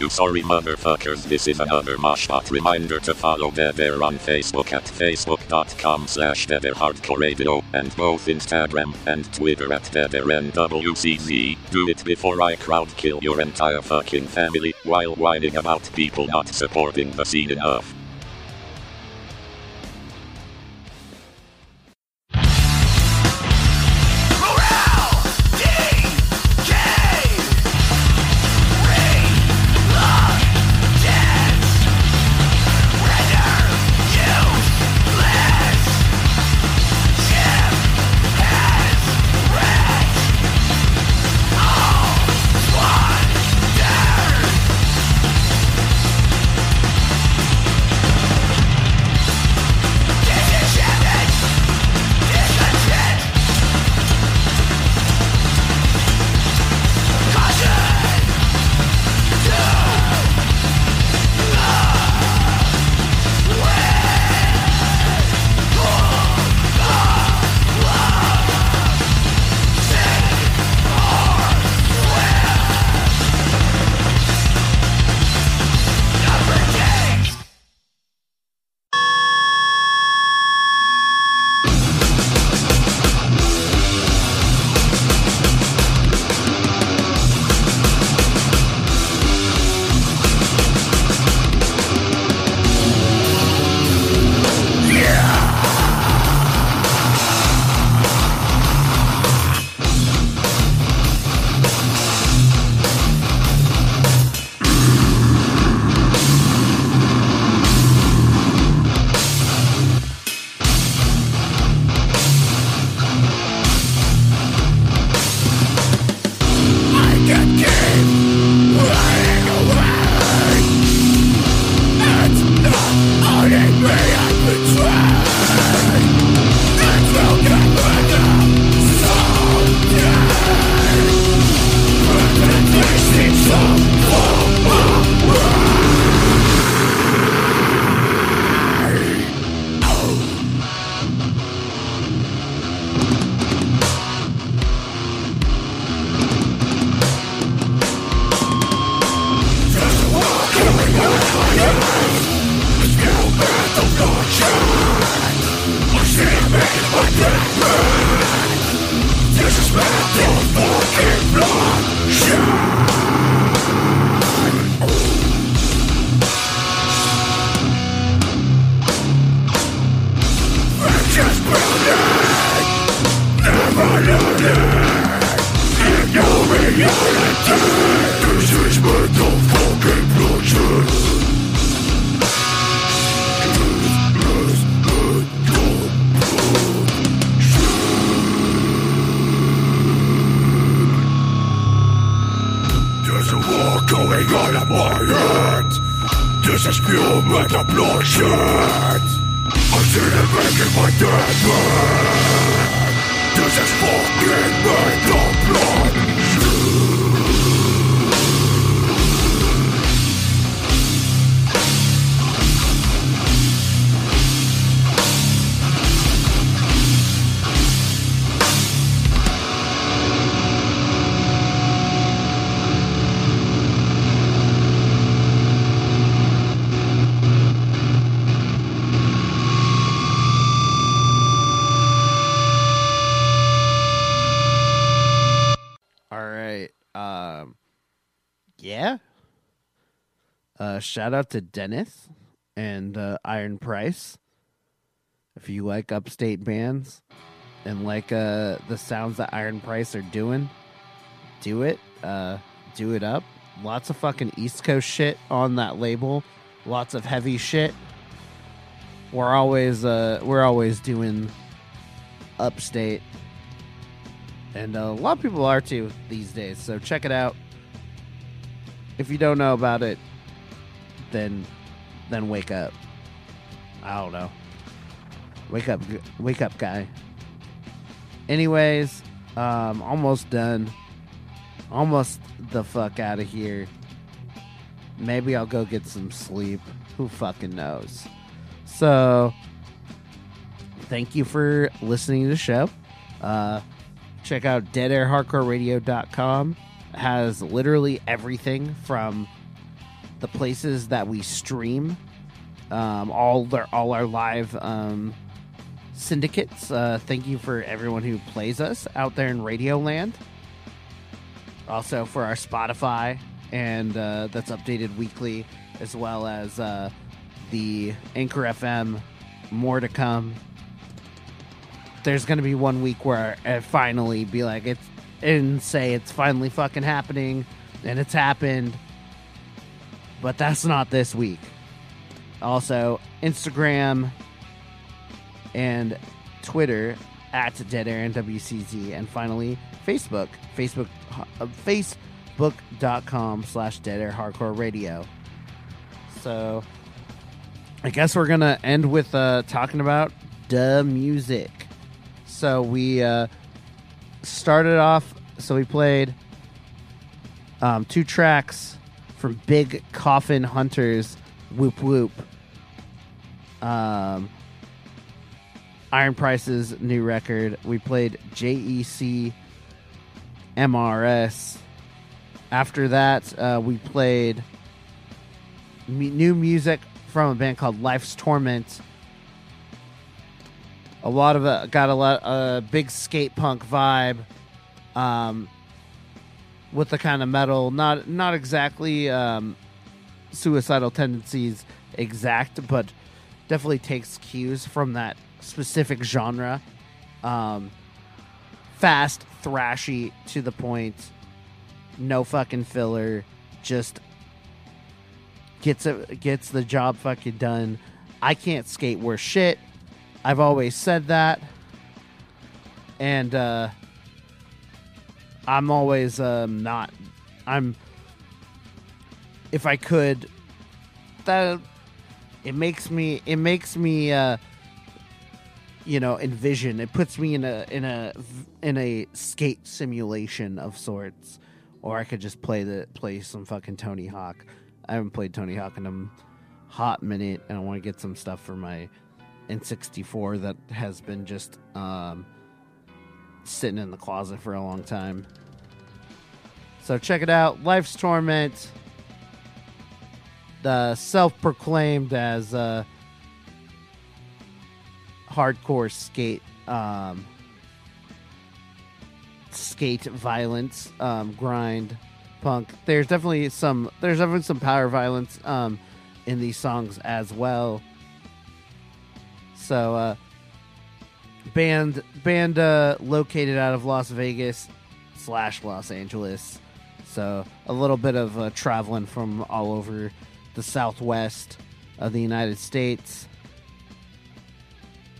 You sorry motherfuckers, this is another moshpot reminder to follow Dead Air on Facebook at facebook.com slash Radio and both Instagram and Twitter at DeadAirNWCZ. Do it before I crowd kill your entire fucking family while whining about people not supporting the scene enough. Shout out to Dennis and uh, Iron Price. If you like upstate bands and like uh the sounds that Iron Price are doing, do it. Uh do it up. Lots of fucking East Coast shit on that label. Lots of heavy shit. We're always uh we're always doing upstate and uh, a lot of people are too these days. So check it out. If you don't know about it, then then wake up. I don't know. Wake up, wake up, guy. Anyways, um, almost done. Almost the fuck out of here. Maybe I'll go get some sleep. Who fucking knows? So, thank you for listening to the show. Uh, check out deadairhardcoreradio.com It has literally everything from the places that we stream um, all their all our live um, syndicates. Uh, thank you for everyone who plays us out there in radio land. Also for our spotify and uh, that's updated weekly as well as uh, the anchor fm more to come. There's gonna be one week where I finally be like it's and say it's finally fucking happening. And it's happened but that's not this week also instagram and twitter at dead air and wcz and finally facebook facebook uh, facebook.com slash dead air hardcore radio so i guess we're gonna end with uh talking about the music so we uh, started off. So we played um, two tracks from Big Coffin Hunters, Whoop Whoop. Um, Iron Price's new record. We played JEC MRS. After that, uh, we played new music from a band called Life's Torment a lot of it got a lot a uh, big skate punk vibe um with the kind of metal not not exactly um suicidal tendencies exact but definitely takes cues from that specific genre. Um fast thrashy to the point no fucking filler just gets it gets the job fucking done. I can't skate worth shit. I've always said that. And uh I'm always um not I'm if I could that it makes me it makes me uh you know envision it puts me in a in a in a skate simulation of sorts or I could just play the play some fucking Tony Hawk. I haven't played Tony Hawk in a hot minute and I want to get some stuff for my N64 that has been just um, sitting in the closet for a long time. So check it out. Life's Torment. the self-proclaimed as uh, hardcore skate um, skate violence um, grind punk. There's definitely some there's definitely some power violence um, in these songs as well. So uh, band band uh, located out of Las Vegas slash Los Angeles. So a little bit of uh, traveling from all over the Southwest of the United States.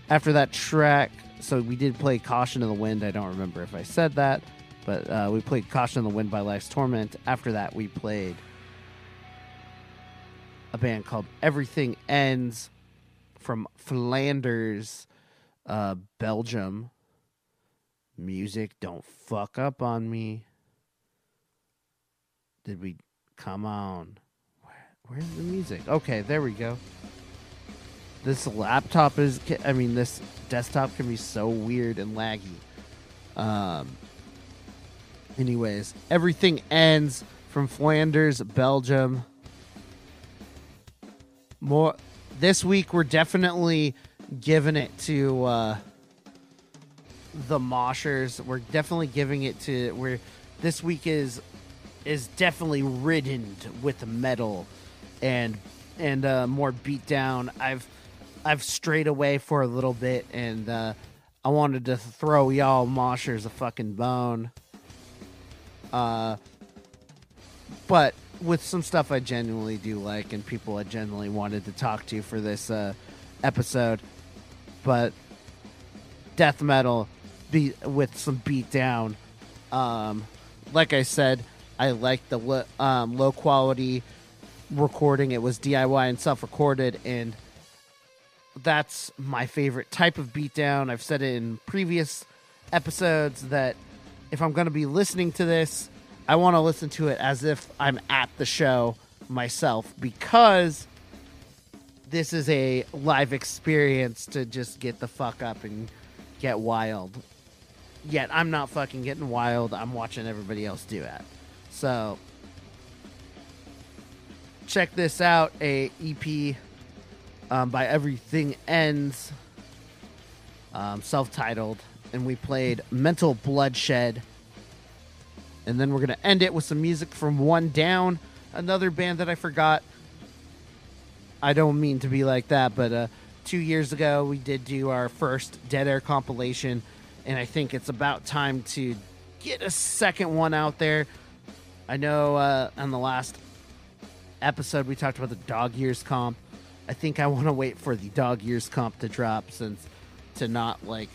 After that track, so we did play "Caution in the Wind." I don't remember if I said that, but uh, we played "Caution in the Wind" by Life's Torment. After that, we played a band called Everything Ends from Flanders, uh, Belgium. Music, don't fuck up on me. Did we come on? Where, where's the music? Okay, there we go. This laptop is, I mean, this desktop can be so weird and laggy. Um, anyways, everything ends from Flanders, Belgium. More this week, we're definitely giving it to uh, the moshers. We're definitely giving it to where this week is is definitely ridden with metal and and uh, more beat down. I've I've strayed away for a little bit and uh, I wanted to throw y'all moshers a fucking bone. Uh, but with some stuff I genuinely do like and people I genuinely wanted to talk to for this uh, episode. But death metal be with some beat down. Um, like I said, I like the lo- um, low quality recording. It was DIY and self recorded, and that's my favorite type of beatdown. I've said it in previous episodes that if I'm going to be listening to this, I want to listen to it as if I'm at the show myself because this is a live experience to just get the fuck up and get wild. Yet I'm not fucking getting wild. I'm watching everybody else do it. So check this out, a EP um, by Everything Ends, um, self-titled, and we played Mental Bloodshed, and then we're gonna end it with some music from One Down, another band that I forgot. I don't mean to be like that, but uh, two years ago we did do our first Dead Air compilation, and I think it's about time to get a second one out there. I know uh, on the last episode we talked about the Dog Years comp. I think I want to wait for the Dog Years comp to drop since to not like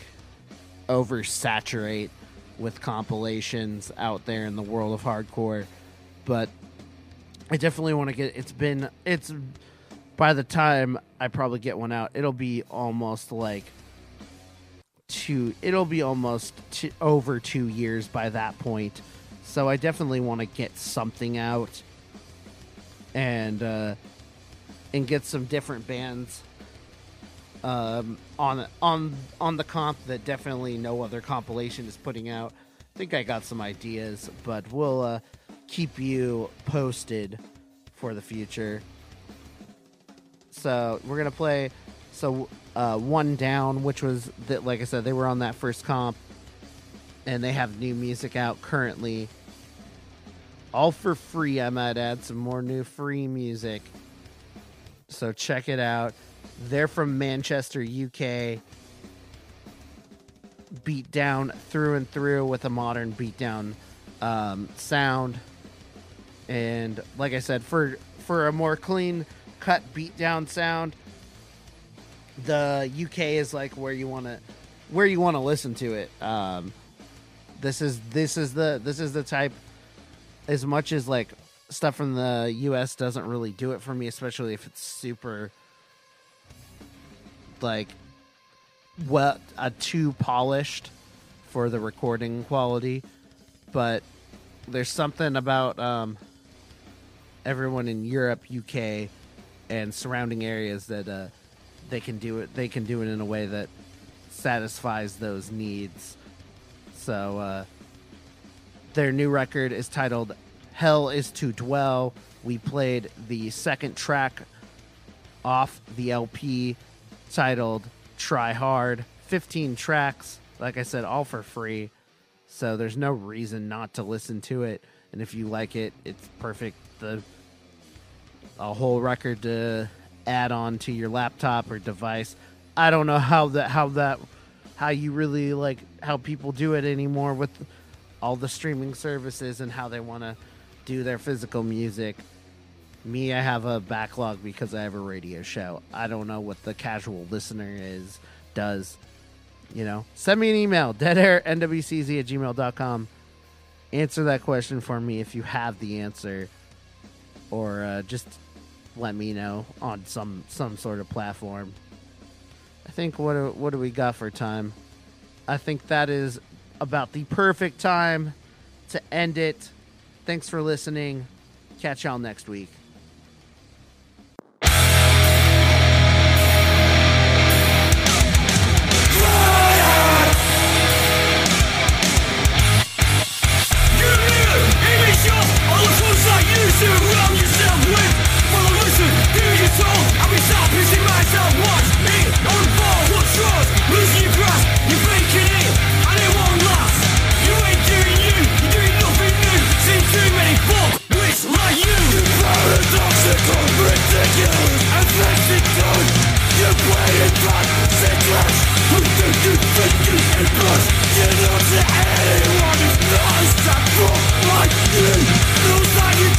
oversaturate with compilations out there in the world of hardcore. But I definitely want to get it's been it's by the time I probably get one out, it'll be almost like two it'll be almost two, over 2 years by that point. So I definitely want to get something out and uh and get some different bands um, on on on the comp that definitely no other compilation is putting out. I think I got some ideas, but we'll uh, keep you posted for the future. So we're gonna play. So uh, one down, which was that, like I said, they were on that first comp, and they have new music out currently. All for free. I might add some more new free music. So check it out. They're from Manchester, UK. Beat down through and through with a modern beatdown um, sound. And like I said, for for a more clean cut beatdown sound, the UK is like where you want to where you want to listen to it. Um, this is this is the this is the type as much as like stuff from the US doesn't really do it for me, especially if it's super like well uh, too polished for the recording quality. But there's something about um, everyone in Europe, UK, and surrounding areas that uh, they can do it. They can do it in a way that satisfies those needs. So uh, their new record is titled Hell is to Dwell we played the second track off the LP titled Try Hard. 15 tracks, like I said, all for free. So there's no reason not to listen to it. And if you like it, it's perfect. The a whole record to add on to your laptop or device. I don't know how that how that how you really like how people do it anymore with all the streaming services and how they want to do their physical music. Me, I have a backlog because I have a radio show. I don't know what the casual listener is does. You know, send me an email, deadairnwcz at gmail.com. Answer that question for me if you have the answer, or uh, just let me know on some some sort of platform. I think what what do we got for time? I think that is about the perfect time to end it. Thanks for listening. Catch y'all next week.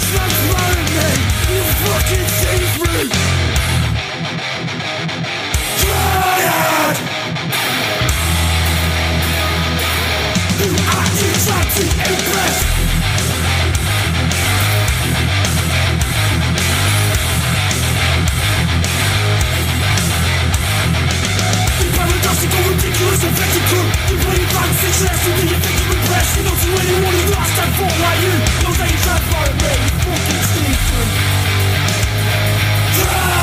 Transparent me, you fucking see me. You put your life in stress, and you think you're impressed You you you fucking Yeah!